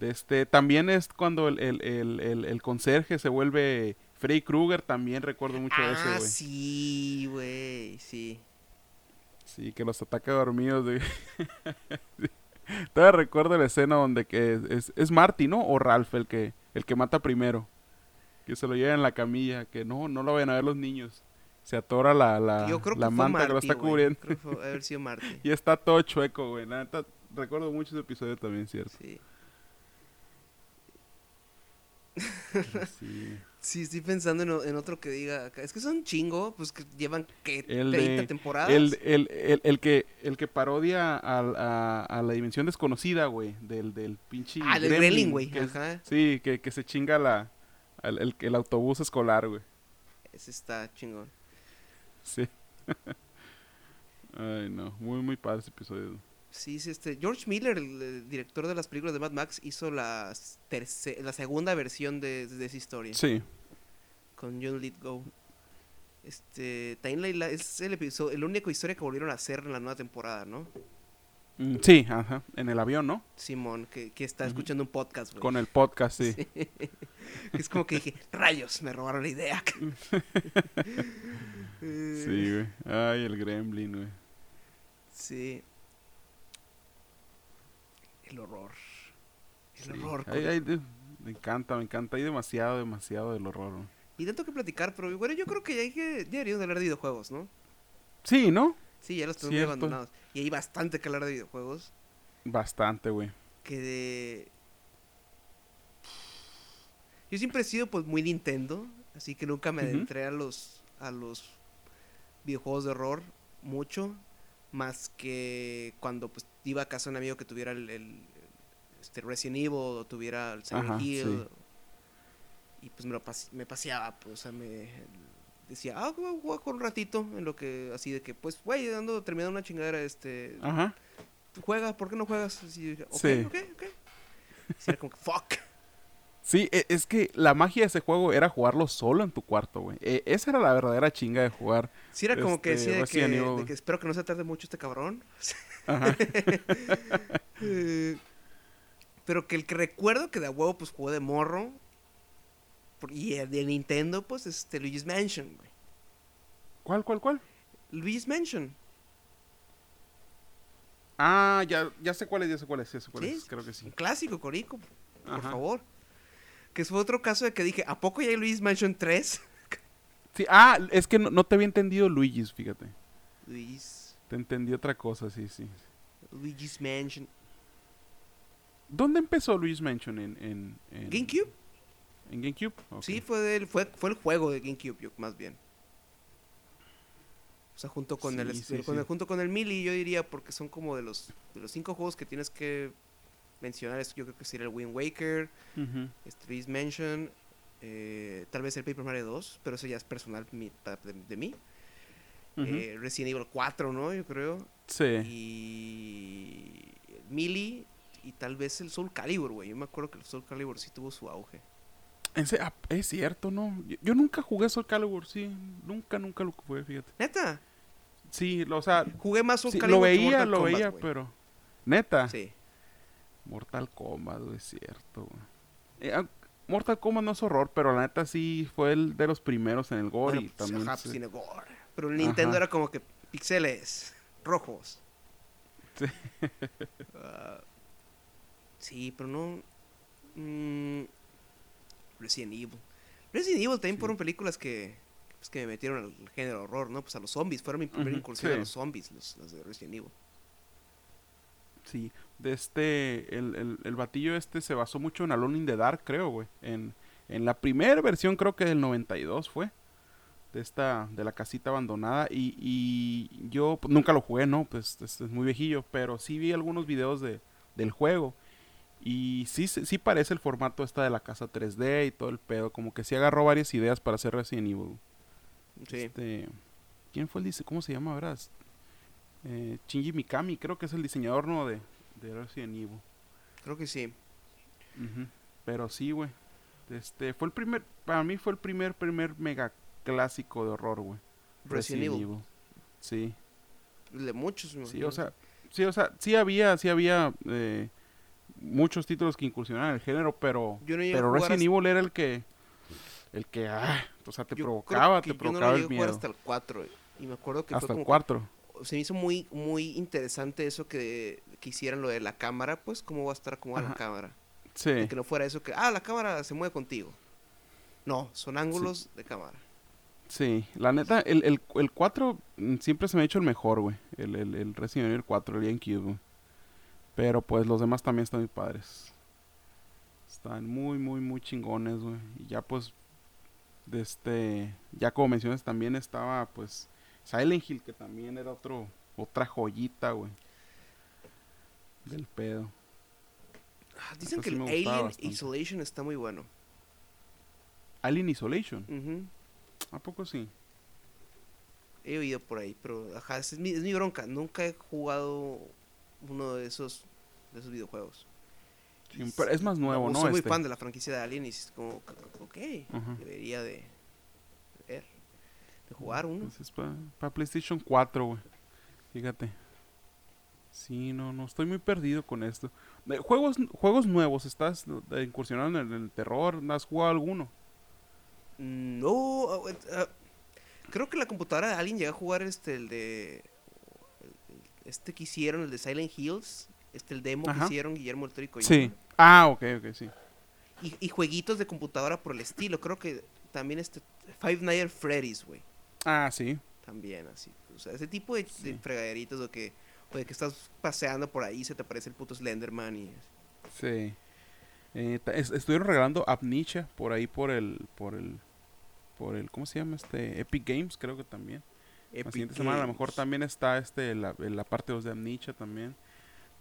De este, también es cuando el, el, el, el, conserje se vuelve Freddy Krueger, también recuerdo mucho de ah, ese, güey. sí, güey, sí. Sí, que los ataca dormidos, güey. Sí. Todavía recuerdo la escena donde que es, es, es Marty, ¿no? O Ralph el que, el que mata primero. Que se lo lleva en la camilla, que no, no lo vayan a ver los niños. Se atora la, la, Yo creo que la manta que lo está güey. cubriendo. Creo que fue haber sido Marty. Y está todo chueco, güey. La neta, recuerdo mucho ese episodio también, ¿cierto? Sí. Sí. Sí, estoy pensando en, en otro que diga. Es que son chingo, pues que llevan que El 30 de- temporadas. El, el, el, el que, el que parodia a, a la dimensión desconocida, güey. Del, del pinche. ah, del Gremlin, güey. Sí, que, que se chinga la, el, el autobús escolar, güey. Ese está chingón. Sí. Ay, no. Muy, muy padre ese episodio. Sí, sí, este. George Miller, el, director de las películas de Mad Max, hizo la, terce- la segunda versión de, de esa historia. Sí. Con John Lithgow. Este. También la- es el episodio, el único historia que volvieron a hacer en la nueva temporada, ¿no? Mm, Sí, ajá. En el avión, ¿no? Simón, que, que está escuchando un podcast, güey. Con el podcast, sí. Es como que dije, rayos, me robaron la idea. Sí, güey. Ay, el gremlin, güey. Sí. El horror. El Sí. horror. Me encanta, me encanta. Hay demasiado, demasiado del horror. Y tanto que platicar, pero bueno, yo creo que ya hay que ya deberíamos de hablar de videojuegos, ¿no? Sí, ¿no? Sí, ya los tenemos muy abandonados. Y hay bastante que hablar de videojuegos. Bastante, güey. Que de... Yo siempre he sido pues muy Nintendo, así que nunca me adentré a los a los videojuegos de horror mucho, más que cuando pues iba a casa un amigo que tuviera el, el- este Resident Evil o tuviera el Silent Ajá, Hill sí. y pues me, lo pas- me paseaba, pues, o sea, me decía, ah, voy a jugar un ratito en lo que así de que pues, güey, ando terminando una chingadera, este, Ajá. juega, ¿por qué no juegas? Así, ok, Sí. ok, ok. Y era como que, fuck. Sí, e- es que la magia de ese juego era jugarlo solo en tu cuarto, güey. E- esa era la verdadera chinga de jugar. Sí, era como que Este, decía de que, de espero que no se tarde mucho este cabrón. Ajá. Eh, pero que el que recuerdo que de a huevo pues jugó de morro. Y el de Nintendo, pues, este, Luigi's Mansion, güey. ¿Cuál, cuál, cuál? Luigi's Mansion. Ah, ya, ya sé cuál es, ya sé cuál es, ya sé cuál Sí, es. Creo que sí. Un clásico, Corico, por Ajá. favor. Que fue otro caso de que dije, ¿a poco ya hay Luigi's Mansion 3? Sí, ah, es que no, no te había entendido Luigi's, fíjate. Luis, Te entendí otra cosa, sí, sí. Luigi's Mansion. ¿Dónde empezó Luigi's Mansion? ¿En, en, en ¿GameCube? ¿En GameCube? Sí, fue, del, fue, fue el juego de GameCube, yo, más bien. O sea, junto con, el, Sí, sí, con sí. el- junto con el Mili, yo diría, porque son como de los, de los cinco juegos que tienes que mencionar. es- Yo creo que sería el Wind Waker, Ujú. este Luigi's Mansion, eh, tal vez el Paper Mario 2, pero eso ya es personal mi- de, de mí. Ujú. Eh, Resident Evil 4, ¿no? Yo creo. sí. Y Mili y tal vez el Soul Calibur, güey. Yo me acuerdo que el Soul Calibur sí tuvo su auge. Ah, es cierto, ¿no? Yo, yo nunca jugué Soul Calibur, sí. Nunca, nunca lo jugué, fíjate. Neta, Sí, lo, o sea, jugué más Soul sí, Calibur lo que veía, Mortal lo Kombat, veía, pero... Neta. Sí. Mortal Kombat, güey, es cierto, güey. Eh, ah, Mortal Kombat no es horror, pero la neta sí fue el de los primeros en el gore Bueno, y pues, también... ajá, se- pues, gore. Pero el Nintendo Ajá. era como que pixeles rojos. Sí. Ah, sí, pero no. mm, Resident Evil. Resident Evil también Sí. fueron películas que, pues, que me metieron al género horror, ¿no? Pues a los zombies. Fueron mi primera Ujú, incursión a los zombies, los, los de Resident Evil. Sí, de este, el, el, el batillo este se basó mucho en Alone in the Dark, creo, güey. En, en la primera versión, creo que del 92 fue, de esta, de la casita abandonada. Y, y yo pues, nunca lo jugué, ¿no? Pues es, es muy viejillo, pero sí vi algunos videos de, del juego. Y sí, sí parece el formato esta de la casa 3D y todo el pedo. Como que sí agarró varias ideas para hacer Resident Evil. Sí. Este, ¿Quién fue el diseñador? ¿Cómo se llama, verdad? Eh, Shinji Mikami, creo que es el diseñador, ¿no? De, de Resident Evil. Creo que sí. Ujú. Pero sí, güey. Este, fue el primer, para mí fue el primer, primer mega clásico de horror, güey. Resident Evil. Sí, De muchos, me sí, o sea, sí, o sea, sí había, sí había eh, muchos títulos que incursionaban en el género, pero, Yo no pero Resident Evil era el que, el que, ah, o sea, te Yo provocaba, te yo no provocaba llegué el miedo. hasta el 4. Y me acuerdo que Hasta fue el como que 4. Se me hizo muy muy interesante eso que, que hicieran lo de la cámara, pues cómo va a estar acomodada la cámara. Sí. Que no fuera eso que, ah, la cámara se mueve contigo. No, son ángulos de cámara. Sí, la neta, el, el, el 4 mm, siempre se me ha hecho el mejor, güey. El, el, el Resident Evil 4, el GameCube, güey. Pero pues los demás también están muy padres. Están muy, muy, muy chingones, güey. Y ya pues de este, ya como mencionas también estaba pues Silent Hill que también era otro otra joyita, güey. Del pedo. Ah, dicen que el Alien Isolation está muy bueno. Alien Isolation. ¿A poco sí? He oído por ahí, pero ajá, es mi, es mi bronca. Nunca he jugado uno de esos, de esos videojuegos. pero es más nuevo, ¿no? Soy muy este. fan de la franquicia de Alien y es como, ok, debería de de jugar uno. para PlayStation 4, güey. Fíjate. Sí, no, no, estoy muy perdido con esto. juegos, juegos nuevos, ¿estás incursionando en el terror? ¿Has jugado alguno? No, ah, ah, creo que la computadora de Alien llegó a jugar este, el de... Este que hicieron, el de Silent Hills. Este, el demo que hicieron Guillermo el Toro Sí. Ah, ok, ok, sí. Y, jueguitos de computadora por el estilo. Creo que también este... Five Nights at Freddy's, güey. Ah, sí. También, así. O sea, ese tipo de, fregaderitos o que... O de que estás paseando por ahí y se te aparece el puto Slenderman y... Sí. Eh, estuvieron regalando Amnesia por ahí por el... Por el por el, ¿cómo se llama? Este, Epic Games, creo que también. la siguiente semana a lo mejor también está este, la, la parte 2 de Amnesia también.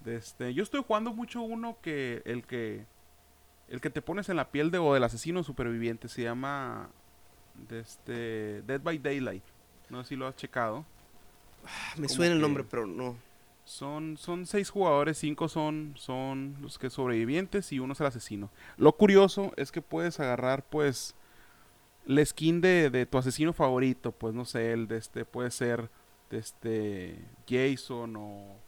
De este, yo estoy jugando mucho uno que, el que, el que te pones en la piel de, o del asesino superviviente, se llama, de este, Dead by Daylight. No sé si lo has checado. Me suena el nombre, pero no. Son, son seis jugadores, cinco son, son los que sobrevivientes y uno es el asesino. Lo curioso es que puedes agarrar, pues, la skin de, tu asesino favorito, pues no sé, el de este puede ser de este Jason o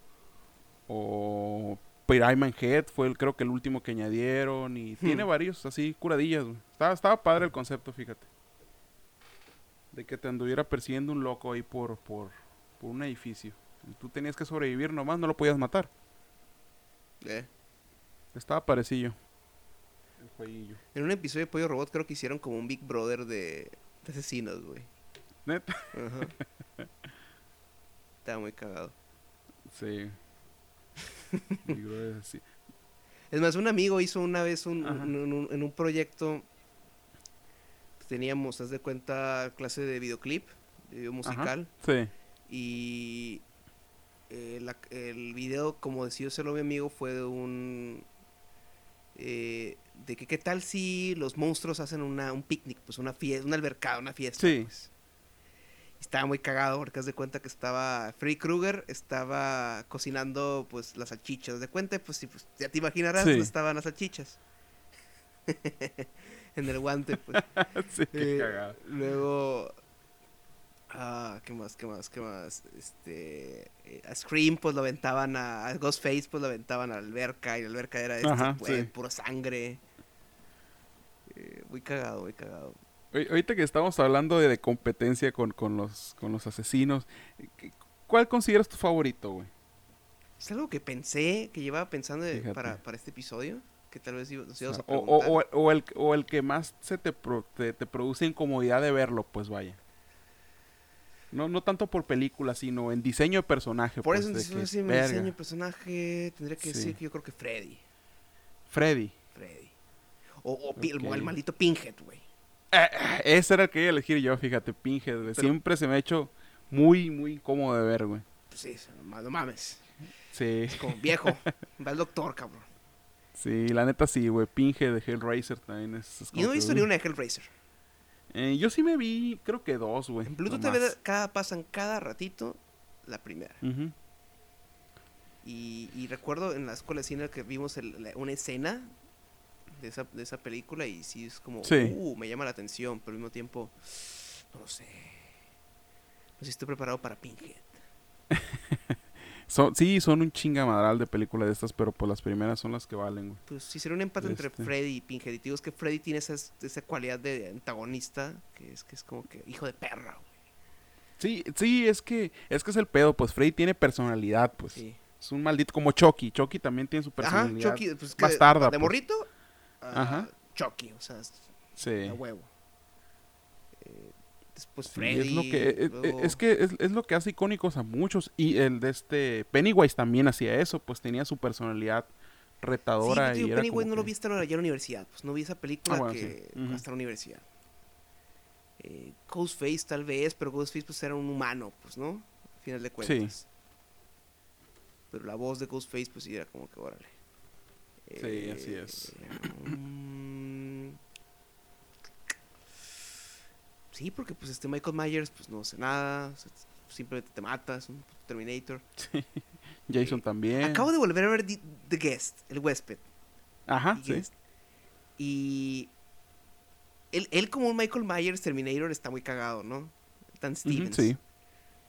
o Pyramid Head fue el, creo que el último que añadieron y hmm. tiene varios así curadillas. Estaba, estaba padre el concepto, fíjate. De que te anduviera persiguiendo un loco ahí por, por, por un edificio. Y tú tenías que sobrevivir nomás, no lo podías matar. Eh. Estaba parecillo. En un episodio de Pollo Robot creo que hicieron como un Big Brother de, asesinos, güey. ¿Neta? Estaba muy cagado. Sí. Es más, un amigo hizo una vez un, en un proyecto. Teníamos, haz de cuenta, clase de videoclip, de video musical. Sí. Y eh, el video, como decía ser mi amigo, fue de un eh, de que qué tal si los monstruos hacen una, un picnic, pues una fiesta, una albercada, una fiesta. Sí. Pues. Estaba muy cagado porque haz de cuenta que estaba Freddy Krueger, estaba cocinando pues las salchichas. De cuenta, pues, pues ya te imaginarás, sí. estaban las salchichas. en el guante, pues. sí, qué eh, cagado. Luego Ah, ¿qué más? ¿Qué más? ¿Qué más? Este. Eh, a Scream, pues lo aventaban a, Ghostface, pues lo aventaban a la alberca. Y la alberca era este, pues, pura sangre. Eh, muy cagado, muy cagado. Ahorita que estamos hablando de, competencia con, los, con los asesinos, ¿cuál consideras tu favorito, güey? Es algo que pensé, que llevaba pensando para, para, este episodio, que tal vez nos íbamos a preguntar. O, o, el, o el que más se te, te, te produce incomodidad de verlo, pues vaya. No, no tanto por película, sino en diseño de personaje. Por pues, eso, en diseño de personaje, tendría que decir que yo creo que Freddy. Freddy. Freddy. O, o el, maldito Pinhead, güey. Eh, eh, ese era el que iba a elegir yo, fíjate, Pinhead, Siempre se me ha hecho muy, muy incómodo de ver, güey. Pues sí, no mames. Sí. Es como viejo. Va el doctor, cabrón. Sí, la neta sí, güey. Pinhead de Hellraiser también es. y no he visto ni una de Hellraiser. Eh, yo sí me vi, creo que dos, güey. En Pluto TV cada, pasan cada ratito la primera. y, recuerdo en la escuela de cine que vimos una escena de esa, de esa película y sí es como, uh, me llama la atención, pero al mismo tiempo, no sé. No sé si estoy preparado para Pinhead. Son, sí, son un chingamadral de películas de estas, pero pues las primeras son las que valen, güey. Pues sí, sería un empate entre este. Freddy y Pinhead. Y digo, es que Freddy tiene esa, esa cualidad de antagonista, que es que es como que hijo de perra, güey. Sí, sí, es que es que es el pedo, pues Freddy tiene personalidad, pues. Sí. Es un maldito como Chucky. Chucky también tiene su personalidad. Ajá, Chucky, pues bastarda. De pues. morrito, Ajá. Chucky, o sea, sí. a huevo. Pues Freddy. es, lo que, e, e, es, que es, lo que hace icónicos a muchos. Y el de este Pennywise también hacía eso, pues tenía su personalidad retadora. Sí, y Pennywise no lo vi hasta la universidad. Pues no vi esa película ah, que hasta la universidad. Eh, Ghostface tal vez, pero Ghostface pues era un humano, pues, ¿no? Al final de cuentas. Pero la voz de Ghostface pues sí era como que órale. Sí, así es. Mm, sí, porque pues este Michael Myers pues no hace nada, o sea, simplemente te matas, un Terminator. Sí. Jason Eh, también. Acabo de volver a ver The, The Guest, el huésped. Ajá, sí. Guest. Y él, él como un Michael Myers Terminator está muy cagado, ¿no? Ujú, Stevens. sí.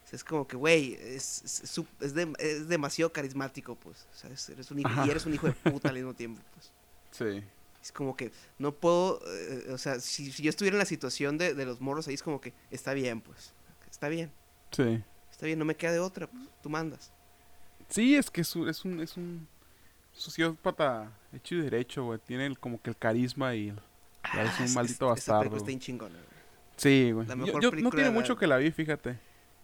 O sea, es como que, güey, es, es, es de- es demasiado carismático, pues. O sea, es- eres un hijo, y eres un hijo de puta al mismo tiempo, pues. Sí. Es como que no puedo, eh, o sea, si, si yo estuviera en la situación de, de los morros ahí, es como que está bien, pues. Está bien, Sí. está bien, no me queda de otra, pues. Tú mandas. Sí, es que es un, es un, es un sociópata hecho y derecho, güey. Tiene el- como que el carisma y el... Ya es un es- maldito Esa bastardo. película está chingona, güey. Sí, güey. La Yo- mejor yo- no tiene la- mucho que la vi, fíjate.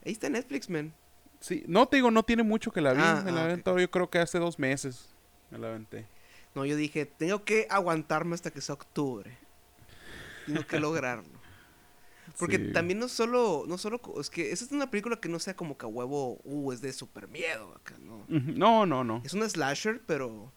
Ahí está Netflix, man. Sí, no te digo, no tiene mucho que la vi. Ah, me la ah, ok. aventé, yo creo que hace dos meses. Me la aventé. No, yo dije, tengo que aguantarme hasta que sea octubre. Tengo que lograrlo. Porque Sí. también no solo, no solo, es que esa es una película que no sea como que a huevo, uh, es de super miedo acá, ¿no? No, no, no. Es una slasher, pero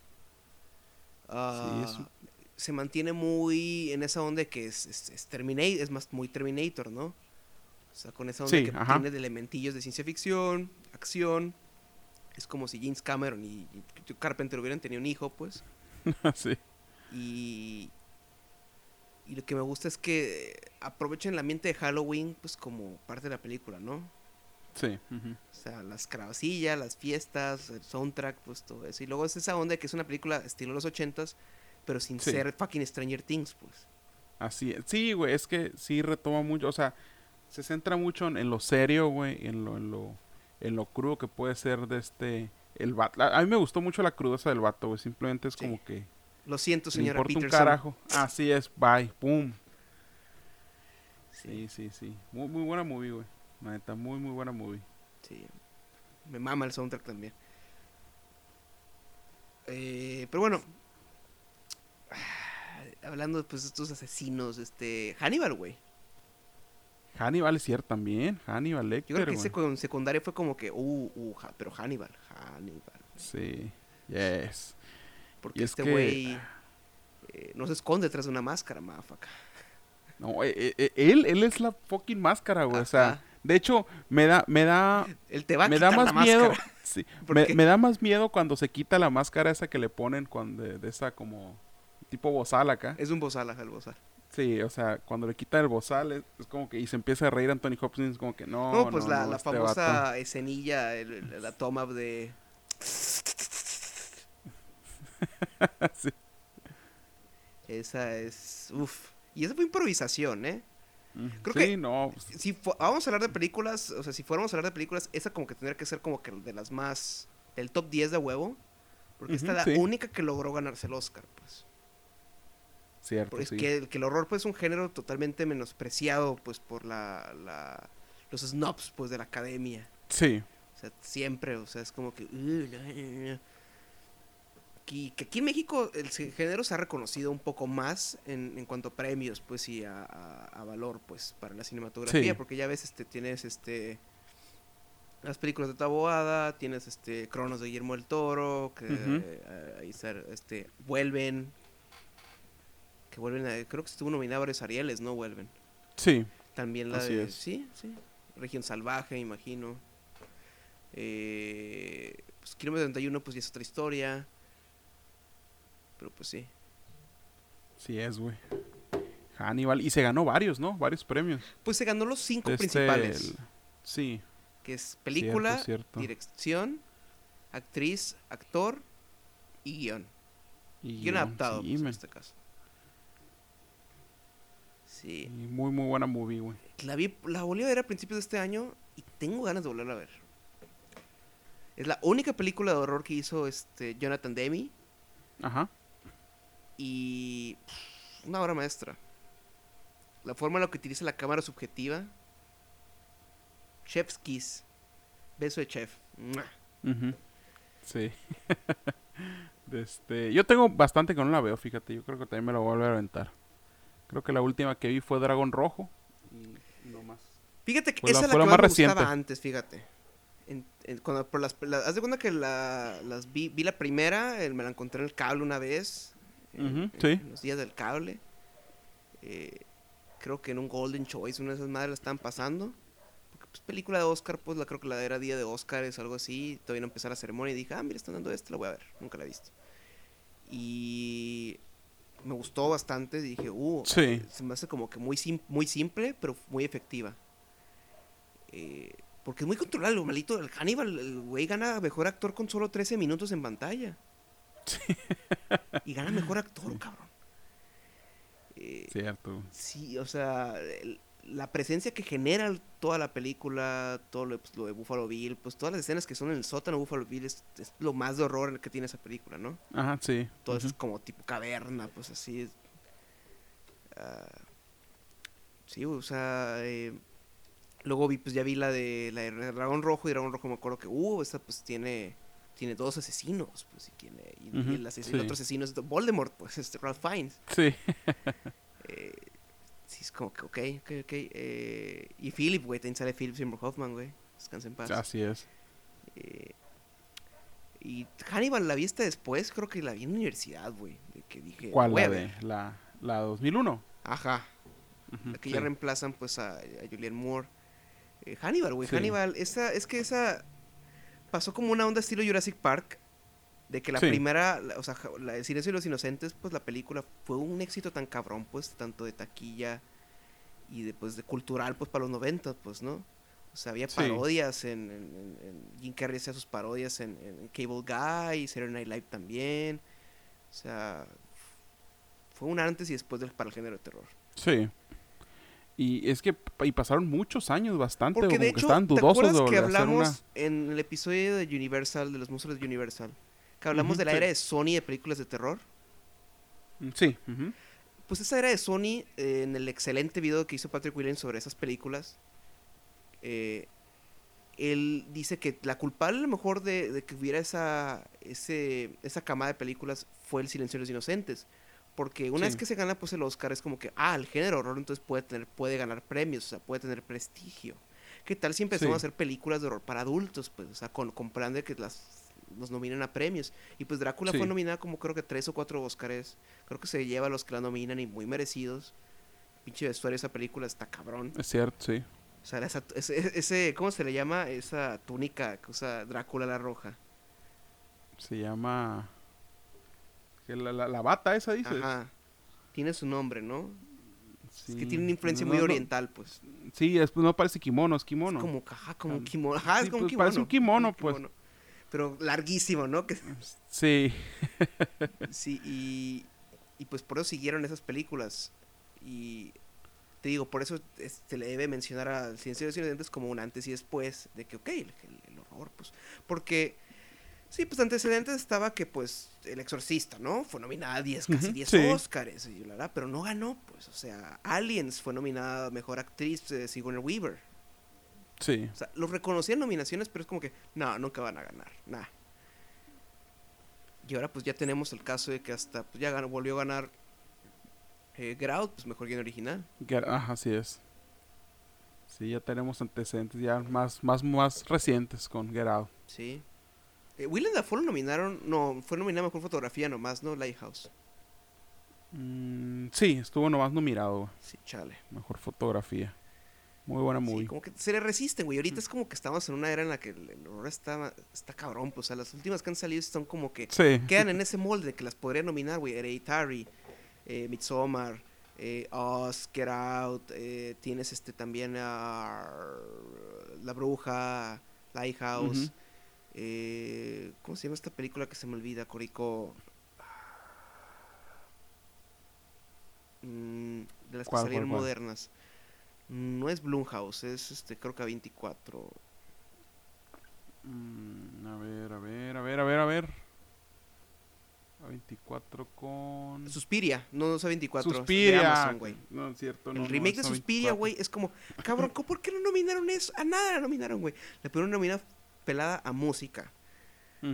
es un- se mantiene muy en esa onda que es, es, es Terminator, es más muy Terminator, ¿no? O sea, con esa onda Sí, que ajá. tiene de elementillos de ciencia ficción, acción. Es como si James Cameron y, y Carpenter hubieran tenido un hijo, pues. sí. Y, y lo que me gusta es que aprovechen el ambiente de Halloween, pues como parte de la película, ¿no? Sí. ujú. O sea, las calabacillas, las fiestas, el soundtrack, pues todo eso. Y luego es esa onda de que es una película estilo los ochentas, pero sin Sí. ser fucking Stranger Things, pues. Así es. Sí, güey, es que sí retoma mucho, o sea, se centra mucho en, en lo serio, güey, en lo, en lo, en lo crudo que puede ser de este, el vato. A, mí me gustó mucho la crudeza del vato, güey, simplemente es Sí. como que Lo siento, señora importa un Peterson. carajo. Así es, bye, pum. Sí, Sí, sí, sí. Muy, muy buena movie, güey. La neta, muy, muy buena movie. sí. Me mama el soundtrack también. Eh, pero bueno. Hablando pues, de estos asesinos, este. Hannibal, güey. Hannibal es cierto también. Hannibal Yo Lecter, creo que ese con secundaria fue como que, uh, uh, ja- pero Hannibal, Hannibal. Sí, yes. Porque Y es este que- güey eh, no se esconde detrás de una máscara, mafaca. No, eh, eh, eh, él, él es la fucking máscara, güey. O sea, de hecho, me da, me da, Él te va a me quitar da la más miedo. máscara. sí, ¿Por me, da más miedo cuando se quita la máscara esa que le ponen cuando, de, de esa como tipo bozal acá. Es un bozal, el bozal. Sí, o sea, cuando le quitan el bozal es, es como que y se empieza a reír Anthony Hopkins como que no, No, pues no, la, no, la este famosa vato". escenilla, el- el- la toma de... Sí. Esa es... Uf. Y esa fue improvisación, ¿eh? Creo sí, que- no, pues, Si vamos a hablar de películas, o sea, si fuéramos a hablar de películas, esa como que tendría que ser como que de las más... Del top 10 de huevo. Porque esta Ujú, es la sí. única que logró ganarse el Oscar, pues. Cierto, Porque es sí. que, que el horror pues es un género totalmente menospreciado pues por la, la- los snobs pues de la academia. Sí, O sea, siempre, o sea, es como que... Aquí- que aquí en México el género se ha reconocido un poco más en, en cuanto a premios, pues, y a, a- a valor, pues, para la cinematografía, Sí. porque ya ves, este, tienes, este, las películas de Taboada, tienes, este, Cronos de Guillermo del Toro, que eh, ahí está, este, Vuelven, que vuelven, a- creo que estuvo nominado a varios Arieles, ¿no? Vuelven. sí, También la Así de. es. Sí, sí. Región Salvaje, imagino. Eh, pues Kilómetro 31, pues ya es otra historia. Pero pues sí. sí es, güey. Hannibal, y se ganó varios, ¿no? Varios premios. Pues se ganó los cinco este, principales: el- Sí, que es película, cierto, cierto. dirección, actriz, actor y guion. Y Guión adaptado, sí, pues, en este caso. Sí. Y muy, muy buena movie, güey. La, vi, la volví a ver a principios de este año y tengo ganas de volverla a ver. Es la única película de horror que hizo este Jonathan Demme. Ajá. Y una obra maestra. La forma en la que utiliza la cámara subjetiva. Chef's Kiss. Beso de chef. Sí. Este, yo tengo bastante que no la veo, fíjate. Yo creo que también me la voy a volver a aventar. Creo que la última que vi fue Dragón Rojo. y Fíjate que Fue la- esa es la que más más me reciente. gustaba antes, fíjate. En- en- cuando, por las, la- haz de cuenta que la, las vi, vi la primera, me la encontré en el cable una vez. en- Ujú, en- sí. en los días del cable. Eh, creo que en un Golden Choice, una de esas madres la estaban pasando. Porque, pues, película de Oscar, pues la creo que la era día de Oscar es algo así. Todavía no empezó la ceremonia y dije, ah, mira, están dando esto, la voy a ver. Nunca la he visto. Y me gustó bastante. Dije, uh, Sí. se me hace como que muy, sim- muy simple, pero muy efectiva. Eh, porque es muy controlable, malito. El Hannibal, el güey gana mejor actor con solo 13 minutos en pantalla. Y gana mejor actor, cabrón. Eh, Cierto. Sí, o sea, el- la presencia que genera toda la película, todo lo, pues, lo de Buffalo Bill, pues todas las escenas que son en el sótano de Buffalo Bill es, es lo más de horror que tiene esa película, ¿no? Ajá, sí. Todo eso es como tipo caverna, pues así. es. Ah, sí, o sea, eh, luego vi, pues ya vi la de la de Dragón Rojo y Dragón Rojo me acuerdo que, uh, esta pues tiene tiene dos asesinos, pues y tiene y, y Ujú, el, asesino, el sí. otro asesino es Voldemort, pues este Ralph Fiennes. Sí. Eh, sí, es como que, ok, ok, ok. eh, y Philip, güey, también sale Philip Seymour Hoffman, güey. Descansa en paz. Así es. Eh, y Hannibal la vi hasta después, creo que la vi en la universidad, güey. De que dije, ¿Cuál? La de la, la 2001. Ajá. Ujú, La que sí. ya reemplazan pues a, a Julianne Moore. Eh, Hannibal, güey. Sí. Hannibal, esa, es que esa pasó como una onda estilo Jurassic Park. De que la Sí. primera, o sea, la de Silencio de los Inocentes, pues la película fue un éxito tan cabrón, pues, tanto de taquilla y de, pues, de cultural, pues, para los 90, pues, ¿no? O sea, había parodias en, en- en- en- Jim Carrey hacía sus parodias en, en Cable Guy, Saturday Night Live también. O sea, fue un antes y después del, para el género de terror. Sí. Y es que y pasaron muchos años bastante, Porque como de que hecho, estaban ¿te dudosos acuerdas de que hablamos una... en el episodio de Universal, de los monstruos de Universal? Que hablamos de la sí. era de Sony de películas de terror. Mm, Sí. Pues esa era de Sony, eh, en el excelente video que hizo Patrick Williams sobre esas películas, eh, él dice que la culpable a lo mejor de, de que hubiera esa, ese, esa camada de películas fue El Silencio de los Inocentes. Porque una Sí. vez que se gana pues el Oscar es como que, ah, el género horror entonces puede, tener, puede ganar premios, o sea, puede tener prestigio. ¿Qué tal si empezamos Sí. a hacer películas de horror para adultos? Pues, o sea, con, de que las los nominen a premios. Y pues Drácula fue nominada como creo que tres o cuatro Oscars. Creo que se lleva a los que la nominan y muy merecidos. Pinche vestuario esa película está cabrón. Es cierto, sí. O sea, esa- ese, ese- ¿cómo se le llama? Esa túnica que usa Drácula la roja. Se llama... La, la, la bata esa, dices. Ajá. Tiene su nombre, ¿no? Sí. Es que tiene una influencia No, muy no, oriental, pues. Sí, es, no parece kimono, es kimono. Es como, ajá, como kimono. Ajá, es como pues, kimono. parece un kimono, pues. Pero larguísimo, ¿no? Que, Sí. sí, y, y pues por eso siguieron esas películas. Y te digo, por eso es- se le debe mencionar a Ciencia de los Inocentes como un antes y después de que, ok, el, el- el horror, pues. Porque, sí, pues antecedentes estaba que, pues, El Exorcista, ¿no? Fue nominada a 10, casi Ujú, 10 sí. Oscars, y la verdad, pero no ganó, pues. O sea, Aliens fue nominada a Mejor Actriz de Sigourney Weaver. Sí. O sea, los reconocían nominaciones, pero es como que, no, nunca van a ganar, nada. Y ahora pues ya tenemos el caso de que hasta pues, ya ganó, volvió a ganar eh, Get Out, pues mejor guion original. Ajá, así es. Sí, ya tenemos antecedentes ya más, más, más recientes con Get Out. Sí. Eh, Willem Dafoe lo nominaron, no, fue nominada a mejor fotografía nomás, ¿no? Lighthouse. Mm, sí, estuvo nomás nominado. Sí, chale. Mejor fotografía. Muy buena Sí, movie. como que se le resisten, güey. Ahorita es como que estamos en una era en la que el, el horror está, está cabrón, pues. O sea, las últimas que han salido son como que Sí. quedan en ese molde de que las podría nominar, güey. Hereditary, eh, Midsommar, eh, Us, Get Out, eh, tienes este también a La Bruja, Lighthouse. Eh, ¿Cómo se llama esta película que se me olvida, Corico? Mm, de las que ¿Cuál, salieron cuál, cuál? modernas. No es Blumhouse, es este, creo que a 24. Mm, a ver, a ver, a ver, a ver, a ver. A 24 con... Suspiria, no, no es a 24. es de Suspiria. Amazon, güey. No, es cierto. El no, no, remake de Suspiria, 24. güey, es como, cabrón, ¿cómo- ¿por qué no nominaron eso? A nada la nominaron, güey. Le pudieron nominar pelada a música,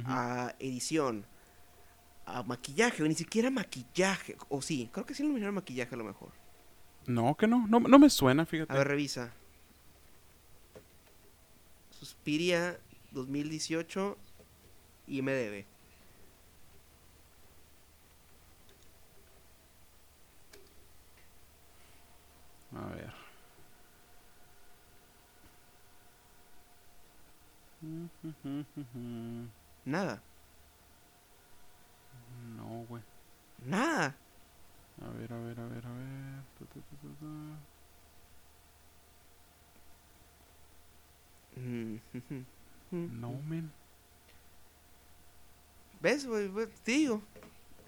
a edición, a maquillaje, o ni siquiera maquillaje. O sí, creo que sí nominaron maquillaje a lo mejor. No, que no. no. No me suena, fíjate. A ver, revisa. Suspiria 2018 y MDB. A ver. Nada. No, güey. Nada. A ver, a ver, a ver, a ver. Tu, tu, tu, tu, tu. Mm, No, men. ¿Ves, güey? Te digo.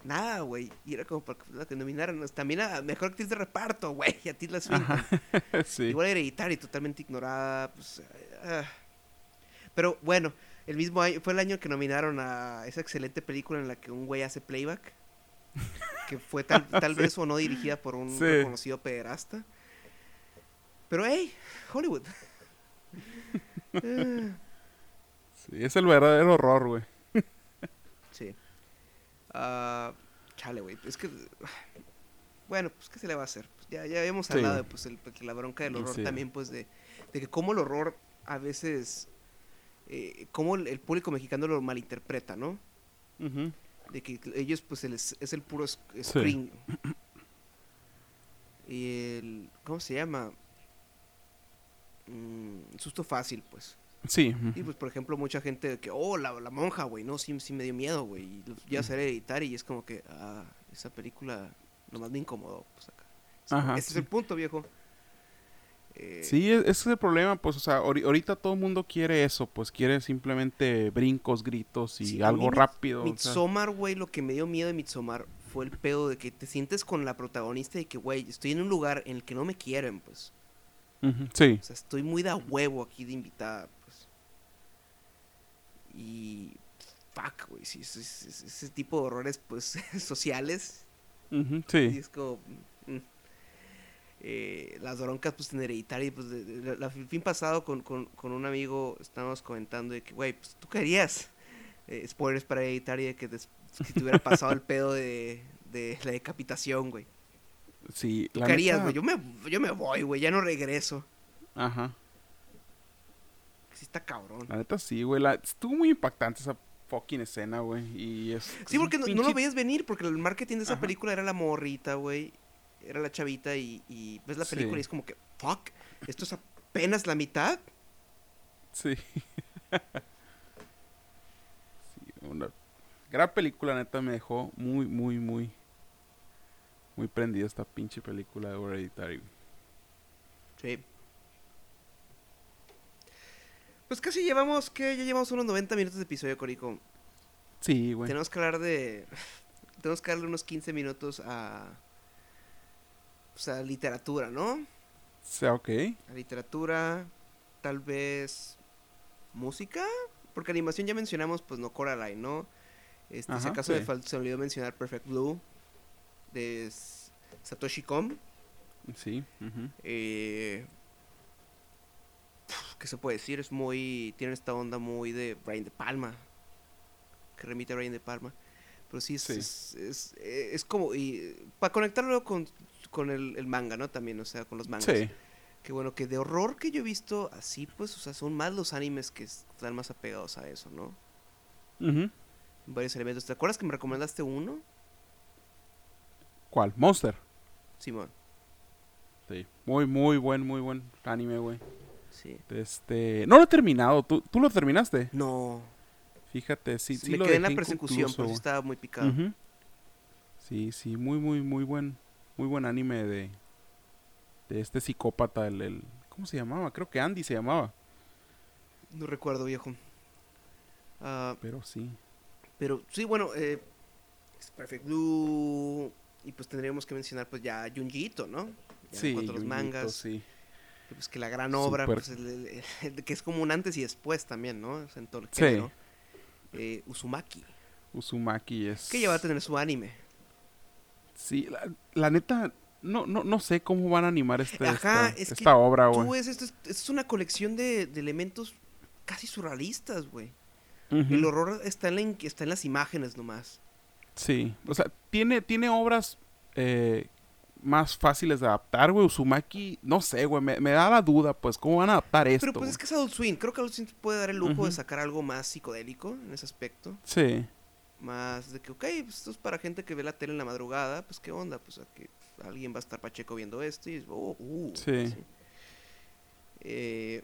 Nada, güey. Y era como para que, la nominaran. También a Mejor Actriz de Reparto, güey. A Tilda Swinton. Ajá. sí. Igual hereditaria y totalmente ignorada. Pues, ah. Pero bueno, el mismo año, fue el año que nominaron a esa excelente película en la que un güey hace playback. Que fue tal, tal Sí. vez o no dirigida por un Sí. reconocido pederasta. Pero hey, Hollywood. Sí, es el verdadero horror, güey. sí. Ah, chale, güey. Es que. Bueno, pues, ¿qué se le va a hacer? Pues, ya, ya habíamos hablado de pues, el- la bronca del horror también, pues, de, de que cómo el horror a veces. Eh, cómo el, el público mexicano lo malinterpreta, ¿no? De que ellos, pues, el- es, el puro screen. Y el. ¿Cómo se llama? Mm, susto fácil, pues. Sí. Y pues, por ejemplo, mucha gente de que, oh, la, la monja, güey, no, sí, sí me dio miedo, güey. Y ya a editar y es como que, ah, esa película nomás me incomodó, pues acá. Ajá, Ese es el punto, viejo. Eh, Sí, e- ese es el problema, pues, o sea, ahori- ahorita todo el mundo quiere eso, pues, quiere simplemente brincos, gritos y Sí, algo rápido. o sea. Midsommar, güey, lo que me dio miedo de Midsommar fue el pedo de que te sientes con la protagonista y que, güey, estoy en un lugar en el que no me quieren, pues. Sí, O sea, estoy muy de a huevo aquí de invitada, pues. Y. Fuck, güey. Sí, ese, tipo de horrores, pues, sociales. ujú, Y sí, es como. mm. Eh, las broncas, pues, en hereditaria. Pues, de- de- la- el fin pasado con, con, con un amigo estábamos comentando de que, güey, pues tú querías. Eh, spoilers para hereditaria, que des- si te hubiera pasado el pedo de, de la decapitación, güey. sí. Tú la querías, neta- güey. Yo me, yo me voy, güey. Ya no regreso. Ajá. Sí, está cabrón. La neta sí, güey. la- Estuvo muy impactante esa fucking escena, güey. Y es. Sí, es porque no, lo veías venir, porque el marketing de esa Ajá. película era la morrita, güey. Era la chavita y, y ves la Sí. película y es como que, fuck, esto es apenas la mitad. Sí. sí, una gran película, neta, me dejó muy, muy, muy. Muy prendida esta pinche película de Hereditary. Sí. Pues casi llevamos, que Ya llevamos unos 90 minutos de episodio, Corico. Sí, güey. Tenemos que hablar de... Tenemos que darle unos 15 minutos a... Pues a literatura, ¿no? O sea, ok. A literatura, tal vez música, porque animación ya mencionamos, pues no Coraline, ¿no? Este, si Ajá, acaso me sí. fal- se me olvidó mencionar Perfect Blue de Satoshi Kon. Sí. Eh, ¿Qué se puede decir? Es muy. Tiene esta onda muy de Brian De Palma. Que remite a Brian De Palma. Pero sí, es, Sí. es, es- eh, es como. Y para conectarlo con, con el, el manga, ¿no? También, o sea, con los mangas. Sí. Que bueno, que de horror que yo he visto así, pues, o sea, son más los animes que están más apegados a eso, ¿no? Ujú. Varios elementos. ¿Te acuerdas que me recomendaste uno? ¿Cuál? Monster. Simón. Sí. Muy, muy buen, muy buen anime, güey. Sí. Este. No lo he terminado. ¿Tú, tú lo terminaste? No. Fíjate, sí, sí me quedé en la persecución, pero sí estaba muy picado. Ujú. Sí, sí, muy, muy, muy buen, muy buen anime de, de este psicópata, el, el- ¿cómo se llamaba? Creo que Andy se llamaba, No recuerdo, viejo. Ah, pero sí. pero sí, bueno, eh, es Perfect Blue. Y pues tendríamos que mencionar, pues ya Junji Ito, ¿no? Ya sí, en cuanto a los Junjito, mangas. sí. Pues que la gran obra, pues, el- el- el- que es como un antes y después también, ¿no? O sea, en todo el Sí. género. Eh, Uzumaki. Uzumaki es... Que ya va a tener su anime. Sí, la, la neta, no, no, no sé cómo van a animar este, Ajá, esta, es esta obra, Tú güey. ves, esto es, esto es una colección de, de elementos casi surrealistas, güey. El horror está en, la está en las imágenes nomás. Sí, o sea, tiene, tiene obras eh, más fáciles de adaptar, güey. Uzumaki, no sé, güey, me, me da la duda, pues, ¿cómo van a adaptar esto? Pero pues es que es Adult Swim. Creo que Adult Swim puede dar el lujo de sacar algo más psicodélico en ese aspecto. Sí, Más de que, ok, pues esto es para gente que ve la tele en la madrugada. Pues qué onda, pues a que alguien va a estar pacheco viendo esto y es, oh, uh, Sí. Eh,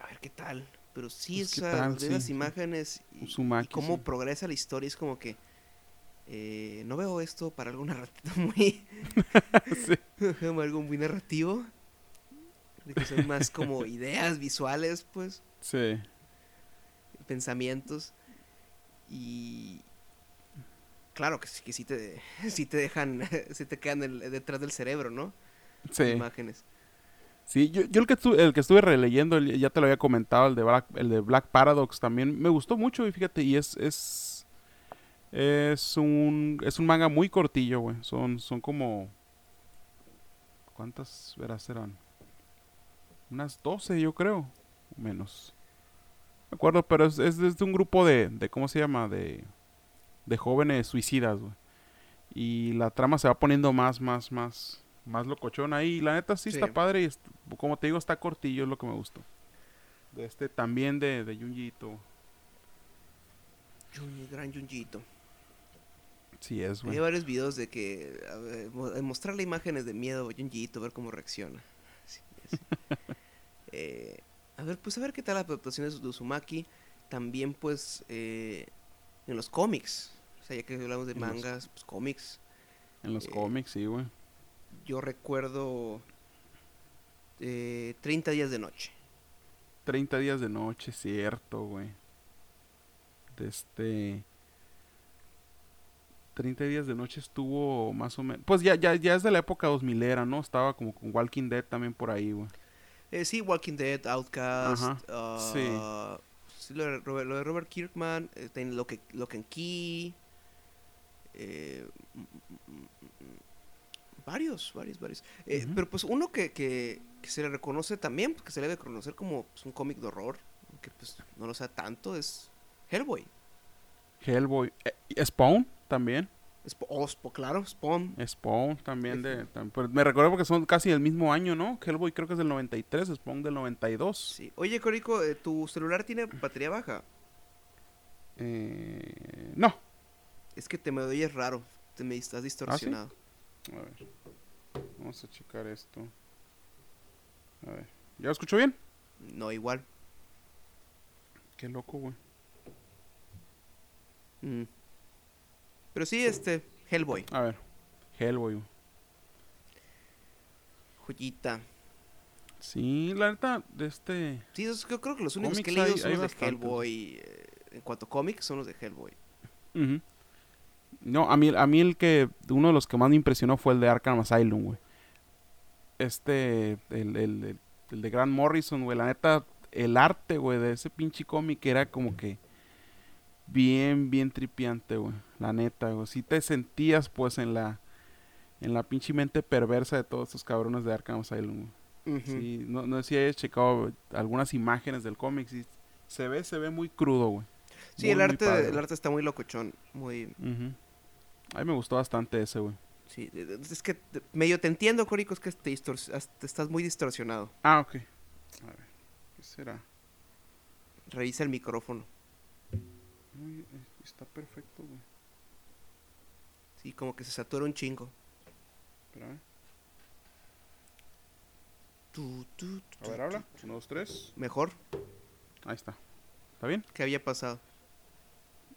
a ver qué tal. Pero sí, Pues, o ¿qué sea, tal? Sí, las imágenes y, cómo sí. progresa la historia. Es como que eh, no veo esto para algo narrativo muy. algo muy narrativo. De que son más como ideas visuales, pues, Sí. pensamientos. Y. Claro que sí, que sí te, sí te dejan, sí te quedan el- detrás del cerebro, ¿no? Sí. Imágenes. Sí, yo, yo el, que estuve, el que estuve releyendo, el- ya te lo había comentado, el de Black, el de Black Paradox también me gustó mucho y fíjate, y es es es un es un manga muy cortillo, güey. Son son como ¿cuántas veras serán? Unas 12, yo creo, menos. Me acuerdo, pero es, es de un grupo de, de ¿cómo se llama? De de jóvenes suicidas, güey. Y la trama se va poniendo más, más, más, más locochón ahí. Y la neta sí, está padre y como te digo, está cortillo, es lo que me gustó. De este también de, de Junji Ito. Jun- gran Junjito. Sí es, güey. Hay varios videos de que ver, mostrarle imágenes de miedo a Junjiito, ver cómo reacciona. Sí. Eh, a ver, pues a ver qué tal las adaptaciones de Uzumaki. También, pues, eh, en los cómics. O sea, ya que hablamos de En los- mangas, pues cómics. En los eh, cómics, sí, güey. Yo recuerdo eh, 30 días de noche. 30 días de noche, cierto, güey. De este... 30 días de noche estuvo más o menos... Pues ya, ya, ya es de la época 2000 era, ¿no? Estaba como con Walking Dead también por ahí, güey. Eh, sí, Walking Dead, Outcast. Sí, lo, de Robert, lo de Robert Kirkman, eh, ten- lo que Lock and Key. eh, mm, mm, mm, varios, varios, varios. Eh, Ujú. Pero pues uno que, que, que se le reconoce también, que se le debe reconocer como pues, un cómic de horror, que pues no lo sea tanto, es Hellboy. Hellboy. Eh, Spawn también. Sp- oh, Sp- claro, Spawn. Spawn también de... tam- pero me recuerdo porque son casi el mismo año, ¿no? Hellboy creo que es del 93, Spawn del 92. Sí. Oye, Corico, eh, ¿tu celular tiene batería baja? Eh, no. Es que te me oyes raro, te me estás distorsionado. A ver. Vamos a checar esto. A ver. ¿Ya lo escucho bien? No, igual. Qué loco, güey. Mm. Pero sí, este, Hellboy, A ver. Hellboy. joyita. Sí, la neta, de este... Sí, esos- yo creo que los únicos que he leído son los de. Hellboy. eh, en cuanto a cómics, son los de Hellboy. No, a mí, a mí el que... Uno de los que más me impresionó fue el de Arkham Asylum, güey. Este... El, el, el- el de Grant Morrison, güey. La neta, el arte, güey, de ese pinche cómic era como que... Bien, bien tripiante, güey. La neta, güey. Si te sentías, pues, en la... En la pinche mente perversa de todos estos cabrones de Arkham Asylum. Sí, no, no sé si hayas checado algunas imágenes del cómic. sí, se ve, se ve muy crudo, güey. Sí, Muy, el arte, padre, el arte está muy locochón, muy... A mí me gustó bastante ese, güey. Sí, es que medio te entiendo, Corico, es que te, te estás muy distorsionado. Ah, ok. A ver, ¿qué será? Revisa el micrófono. Eh, está perfecto, güey. Sí, como que se satura un chingo. Espérame. Tu, tu, tu, A ver, habla. Uno, dos, tres. Mejor, Ahí está. ¿Está bien? ¿qué había pasado?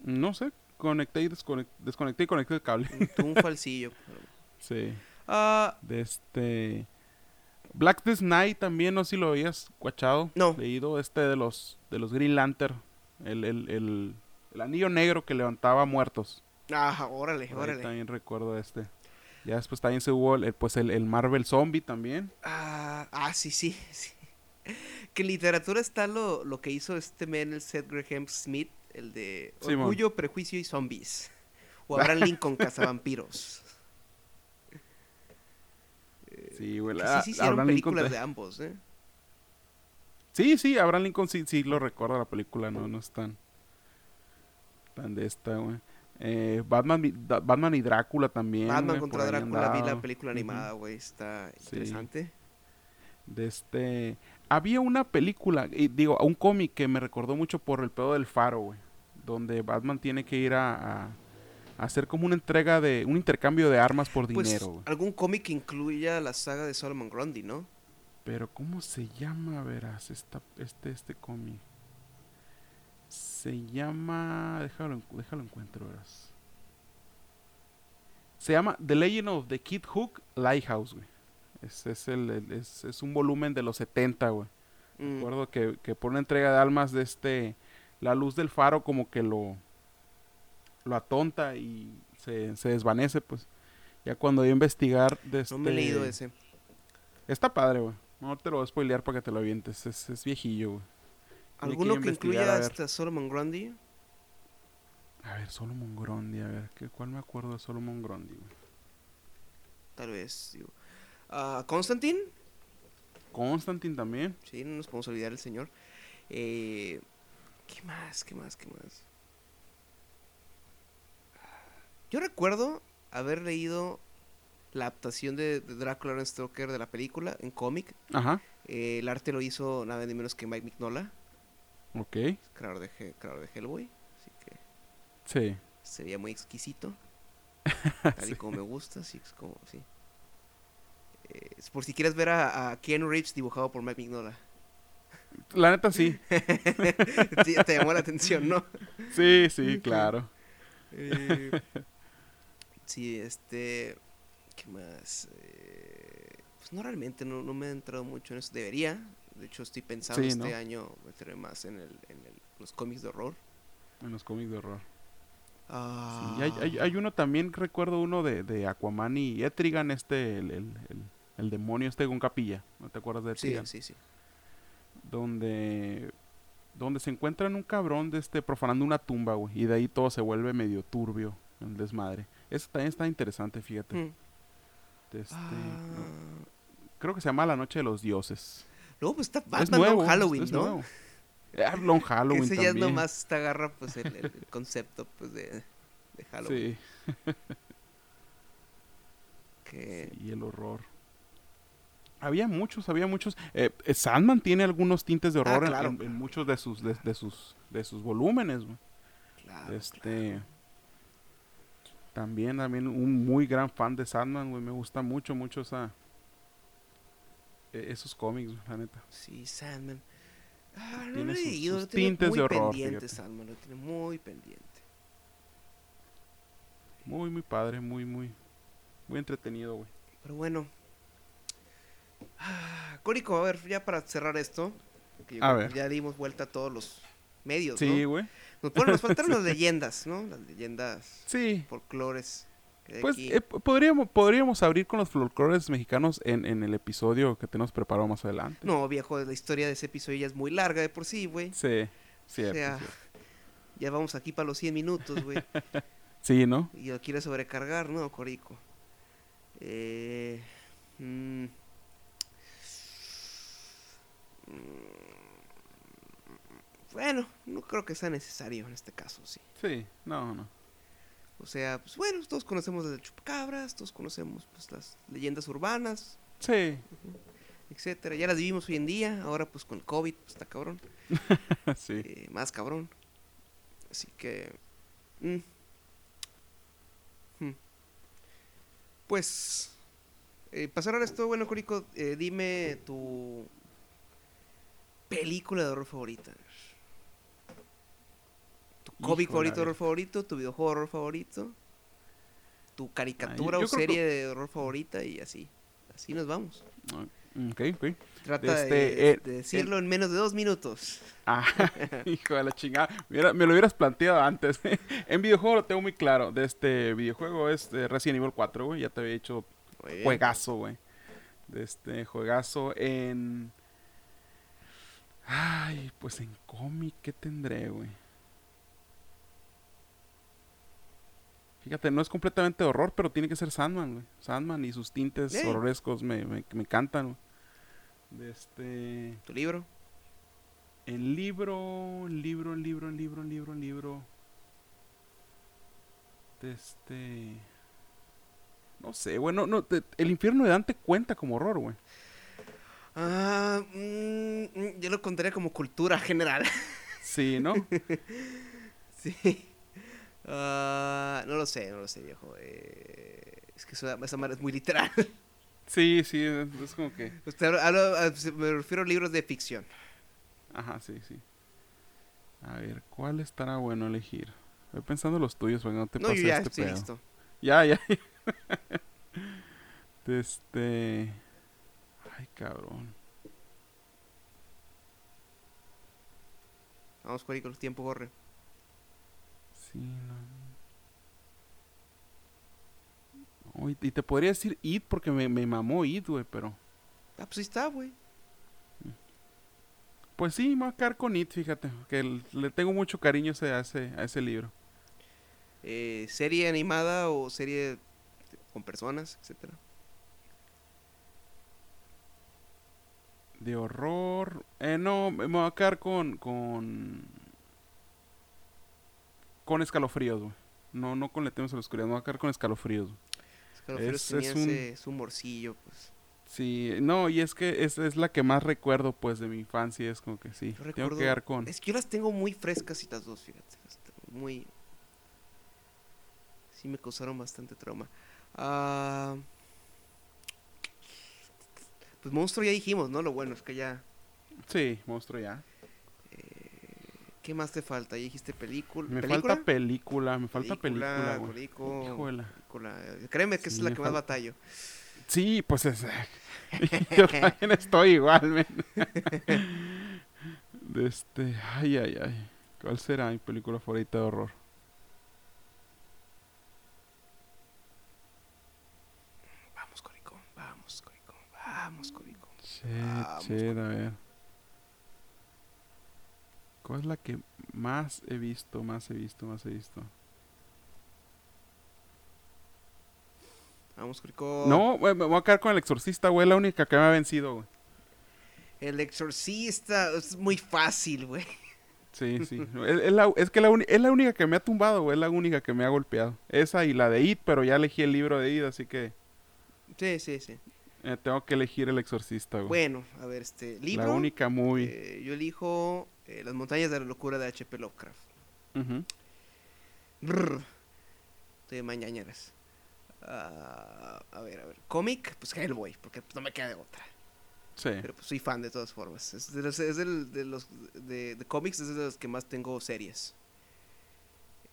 No sé. Conecté y desconecté, desconecté y conecté el cable. Tuvo un falsillo. pero- sí. Ah, De este... Black Death Night también, no sé si lo habías guachado. No. Leído este de los, de los Green Lantern. El, el, el, el anillo negro que levantaba muertos. Ah, órale, Por órale. también recuerdo este. Ya después también se hubo el, pues el, el Marvel Zombie también. Ah, ah, sí, sí, sí. Que en literatura está lo, lo que hizo este men, el Seth Graham Smith, el de. Orgullo, Prejuicio y Zombies. O Abraham Lincoln, Cazavampiros. Sí, güey. La- sí, sí hicieron Lincoln películas te- de ambos, ¿eh? Sí, sí, Abraham Lincoln sí, sí lo recuerdo la película, no, no es tan, tan de esta, güey. Eh, Batman, Batman y Drácula también. Batman güey, contra Drácula, vi la película animada, güey, está Sí. interesante. De este. Había una película, y digo, un cómic que me recordó mucho por el pedo del faro, güey. Donde Batman tiene que ir a, a- hacer como una entrega de. un intercambio de armas por Pues dinero, güey. algún cómic que incluya la saga de Solomon Grundy, ¿no? Pero ¿cómo se llama, verás, esta, este, este cómic? Se llama... Déjalo, déjalo encuentro, verás. Se llama The Legend of the Kid Hook Lighthouse, güey. Es, es, el, el- es, es un volumen de los 70, güey. Mm. Recuerdo que, que por una entrega de almas de este... La luz del faro como que lo... Lo atonta y se, se desvanece, pues. Ya cuando a investigar de No me he leído este- ese. Está padre, güey. No te lo voy a spoilear para que te lo avientes. Es, es viejillo, güey. ¿Alguno que incluya hasta Solomon Grundy? A ver, Solomon Grundy, a ver, ¿qué, ¿cuál me acuerdo de Solomon Grundy, güey? Tal vez, digo. Ah, Constantine, Constantine también. sí, no nos podemos olvidar el señor. Eh, ¿Qué más? ¿Qué más? ¿Qué más? Yo recuerdo haber leído la adaptación de, de Drácula Stoker de la película en cómic. Ajá, Eh, el arte lo hizo nada ni menos que Mike Mignola, ok. creador de, creador de Hellboy. Así que Sí. se veía muy exquisito. Tal y como me gusta, así es como, sí. Eh, es por si quieres ver a, a Keanu Reeves dibujado por Mike Mignola. La neta sí. Sí, te llamó la atención, ¿no? Sí, sí, claro. Eh, sí, este. ¿Qué más? Eh, pues no realmente, no, no me he entrado mucho en eso. Debería. De hecho, estoy pensando Sí, este ¿no? año meterme más en, el, en el- los cómics de horror. En los cómics de horror. Ah, Sí, hay, hay, hay uno también, recuerdo uno de, de Aquaman y Etrigan, este, el, el, el, demonio este con capilla. ¿No te acuerdas de Sí, Etrigan? sí, sí. donde donde se encuentran un cabrón de este profanando una tumba, güey, y de ahí todo se vuelve medio turbio, el desmadre. Eso también está interesante, fíjate. Mm. Este, Ah, no, creo que se llama La Noche de los Dioses. Luego, pues está es Batman nuevo, Long Halloween, es ¿no? nuevo. Long Halloween Ese ya es nomás te agarra pues el, el concepto pues de, de Halloween. Sí, Que, sí, el horror. Había muchos, había muchos. Eh, eh, Sandman tiene algunos tintes de Ah, horror en- claro, muchos de sus de, de sus de sus volúmenes, claro, Este. También, también un muy gran fan de Sandman, güey. Me gusta mucho, mucho esa. E- esos cómics, la neta. Sí, Sandman. Ah, no Tiene lo he leído, lo tiene muy de horror, pendiente fíjate. Sandman, lo tiene muy pendiente. Muy, muy padre, muy, muy. Muy entretenido, güey. Pero bueno. Ah, Córico, a ver, ya para cerrar esto. que yo A ver. Ya dimos vuelta a todos los medios, Sí, ¿no? güey. Nos, bueno, nos faltaron las leyendas, ¿no? Las leyendas, Sí. folclores. Pues eh, podríamos, podríamos abrir con los folclores mexicanos en, en el episodio que tenemos preparado más adelante. No, viejo, la historia de ese episodio ya es muy larga de por sí, güey. Sí, cierto, o sea, cierto. ya vamos aquí para los 100 minutos, güey. Sí, ¿no? y lo quiere sobrecargar, ¿no, Corico? Eh, mm, mm, bueno, no creo que sea necesario en este caso, sí. Sí, no, no. O sea, pues bueno, todos conocemos las chupacabras, todos conocemos pues las leyendas urbanas, Sí, etcétera. Ya las vivimos hoy en día, ahora pues con el COVID, pues está cabrón. sí. eh, más cabrón. Así que... mm. Hmm. Pues... Eh, pasar a esto, bueno, Corico, eh, dime tu película de horror favorita. Cómic favorito de horror favorito, tu videojuego de horror favorito, tu caricatura yo o que- serie de horror favorita y así. Así nos vamos. Ok, ok. Trata de- Este, eh, de, decirlo en menos de dos minutos. Ah, hijo de la chingada. Me lo hubieras planteado antes. en videojuego lo tengo muy claro. De este videojuego es de Resident Evil 4, güey. Ya te había hecho juegazo, güey. De este juegazo en. Ay, pues en cómic, ¿qué tendré, güey? Fíjate, no es completamente horror, pero tiene que ser Sandman, güey. Sandman y sus tintes horrorescos me, me, me encantan, güey. De este. Tu libro. El libro, el libro, el libro, el libro, el libro, el libro. De este. No sé, güey. No, no, el infierno de Dante cuenta como horror, güey. Ah, mm, mm, yo lo contaría como cultura general. Sí, ¿no? sí. Ah, no lo sé, no lo sé, viejo. Eh, es que esa madre es muy literal. Sí, sí, es, como que. Usted habla- habla- ah, se- me refiero a libros de ficción. Ajá, sí, sí. A ver, ¿cuál estará bueno elegir? Voy pensando los tuyos, para que no te no, pase yo ya este estoy pedo. listo. Ya, ya. Este. Ay, cabrón. Vamos, Corico, el tiempo corre. Sí, no. Oh, y, te podría decir It porque me, me mamó It, güey, pero. Ah, pues ahí está, güey. Pues sí, me voy a quedar con It, fíjate. Que le tengo mucho cariño a ese, a ese libro. Eh, serie animada o serie con personas, etcétera. De horror. Eh, no, me voy a quedar con. con. Con escalofríos, güey. No, no con Le temes a la oscuridad, me voy a quedar con escalofríos. güey. Escalofríos Es- tenía es un- ese- su morcillo, pues. Sí, no, y es que es, es la que más recuerdo, pues, de mi infancia. Es como que sí. Yo Tengo que quedar con. Es que yo las tengo muy frescas y las dos, fíjate. Muy. Sí me causaron bastante trauma. Ah, Pues monstruo ya dijimos, ¿no? Lo bueno es que ya. Sí, monstruo ya. ¿Qué más te falta? Ya dijiste película. Me ¿Película? falta película, me falta película. Corico, Híjole. película. Créeme que Sí, es la que más batallo. Sí, pues es. Yo también estoy igual, men. De este. Ay, ay, ay. ¿Cuál será mi película favorita de horror? Vamos, Corico. Vamos, Corico. Vamos. Shit, Vamos, shit, a ver. ¿Cuál es la que más he visto, más he visto, más he visto? Vamos, Corico. No, me voy a quedar con el exorcista, güey. La única que me ha vencido, güey. El exorcista es muy fácil, güey. Sí, sí. es, es la, es que la uni- es la única que me ha tumbado, güey. Es la única que me ha golpeado. Esa y la de It, pero ya elegí el libro de It, así que Sí, sí, sí. eh, tengo que elegir el exorcista, güey. Bueno, a ver, este libro. La única muy. eh, yo elijo eh, Las montañas de la locura de H.P. Lovecraft. Ujú. Brr. Estoy de mañaneras. Ah, a ver, a ver. Cómic, pues Hellboy, porque no me queda de otra. Sí. Pero pues soy fan de todas formas. Es de los, es del- de los de, de cómics, es de los que más tengo series.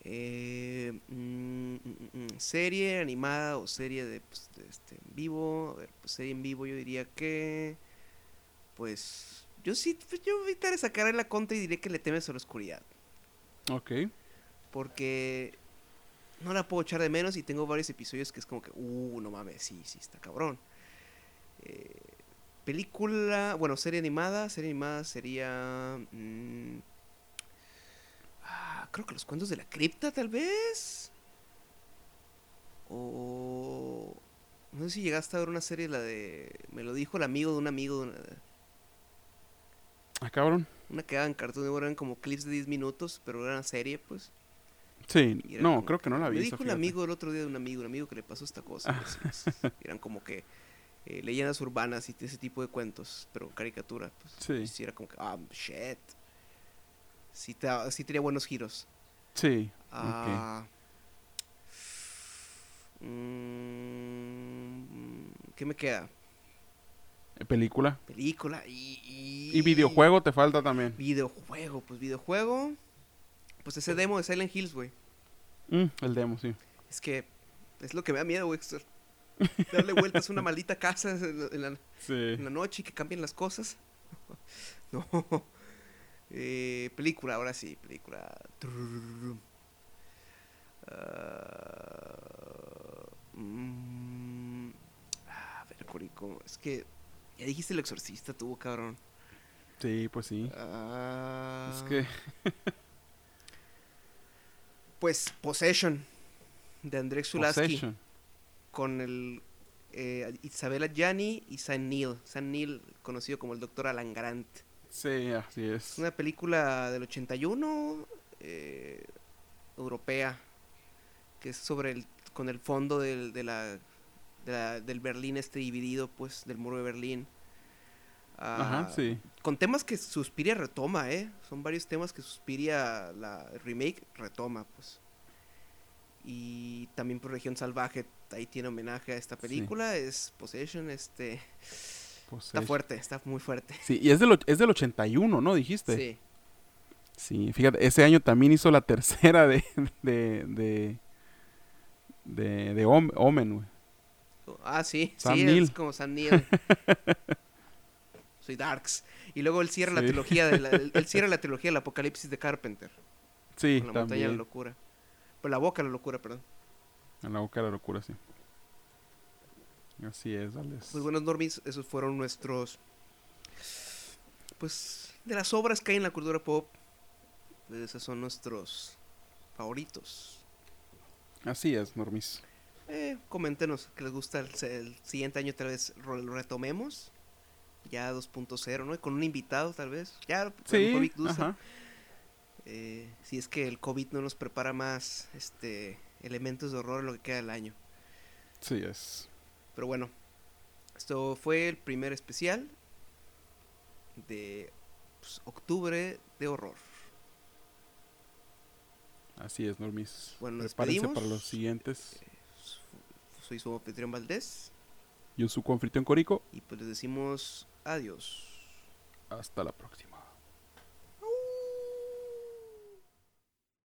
Eh, mm, mm, mm, mm, serie animada o serie de, pues, de, este, en vivo. A ver, pues serie en vivo yo diría que... Pues yo sí, pues, yo evitaré sacar la contra y diré que le temes a la oscuridad. Ok. Porque no la puedo echar de menos y tengo varios episodios que es como que, uh, no mames, sí, sí, está cabrón. Eh, película, bueno, serie animada, serie animada sería... mm, ah, creo que los cuentos de la cripta, tal vez. O... No sé si llegaste a ver una serie, la de... Me lo dijo el amigo de un amigo, de una, Ah, cabrón. una que daban Cartoon Network, eran como clips de 10 minutos, pero era una serie, pues. Sí. No, como creo que no la vi. Me dijo fíjate. amigo el otro día de un amigo, un amigo que le pasó esta cosa. Ah. pues, es- eran como que eh, leyendas urbanas y ese tipo de cuentos, pero caricatura. Pues, Sí. era como que, ah, shit. Sí, te- sí tenía buenos giros. Sí. Ah, mm, ¿Qué me queda? Película. Película y, y... Y videojuego te falta también. Videojuego, pues videojuego. Pues ese demo de Silent Hills, güey. Mm, el demo, sí. Es que es lo que me da miedo, güey. Darle vueltas a una maldita casa en la, en la- Sí. en la noche y que cambien las cosas. no. Eh, película, ahora sí, película. Mm, a ver, Corico. Es que ya dijiste el exorcista, tuvo cabrón. Sí, pues sí. Ah, Es que. Pues Possession de Zulawski. Possession. con el eh, Isabella Gianni y Sam Neill. Sam Neill, conocido como el Doctor Alan Grant. Sí, así es. Es una película del 81, eh, europea. que es sobre el, con el fondo del, de la, de la- del Berlín este dividido, pues, del muro de Berlín. Ajá, Ah, sí. Con temas que Suspiria retoma, ¿eh? Son varios temas que Suspiria, la remake, retoma, pues. Y también por Región Salvaje, ahí tiene homenaje a esta Sí. película, es Possession, este... Está fuerte, está muy fuerte. Sí, y es del, es del 81, ¿no? Dijiste. Sí. Sí, fíjate, ese año también hizo la tercera de. de. de. de, de Om- Omen, güey. Ah, sí, Sam sí, es como Sam Neill. Soy Darks. Y luego él cierra la trilogía de la, él, cierra la trilogía del Apocalipsis de Carpenter. Sí, con la montaña de la también. locura. Pues la boca de la locura, perdón. En la boca de la locura, sí. Así es, Alex. Pues buenos normis, esos fueron nuestros. Pues de las obras que hay en la cultura pop. Esos son nuestros favoritos. Así es, Normis. Eh, coméntenos que les gusta el, el siguiente año, tal vez lo retomemos. Ya 2.0, ¿no? Y Con un invitado, tal vez. Ya, Sí, ajá. Eh, si es que el COVID no nos prepara más este elementos de horror en lo que queda del año. Sí es. Pero bueno, esto fue el primer especial de pues, octubre de horror. Así es, Normis. Bueno, nos Prepárense para los siguientes. Soy su anfitrión Valdés Yo su en Corico. y pues les decimos adiós. Hasta la próxima.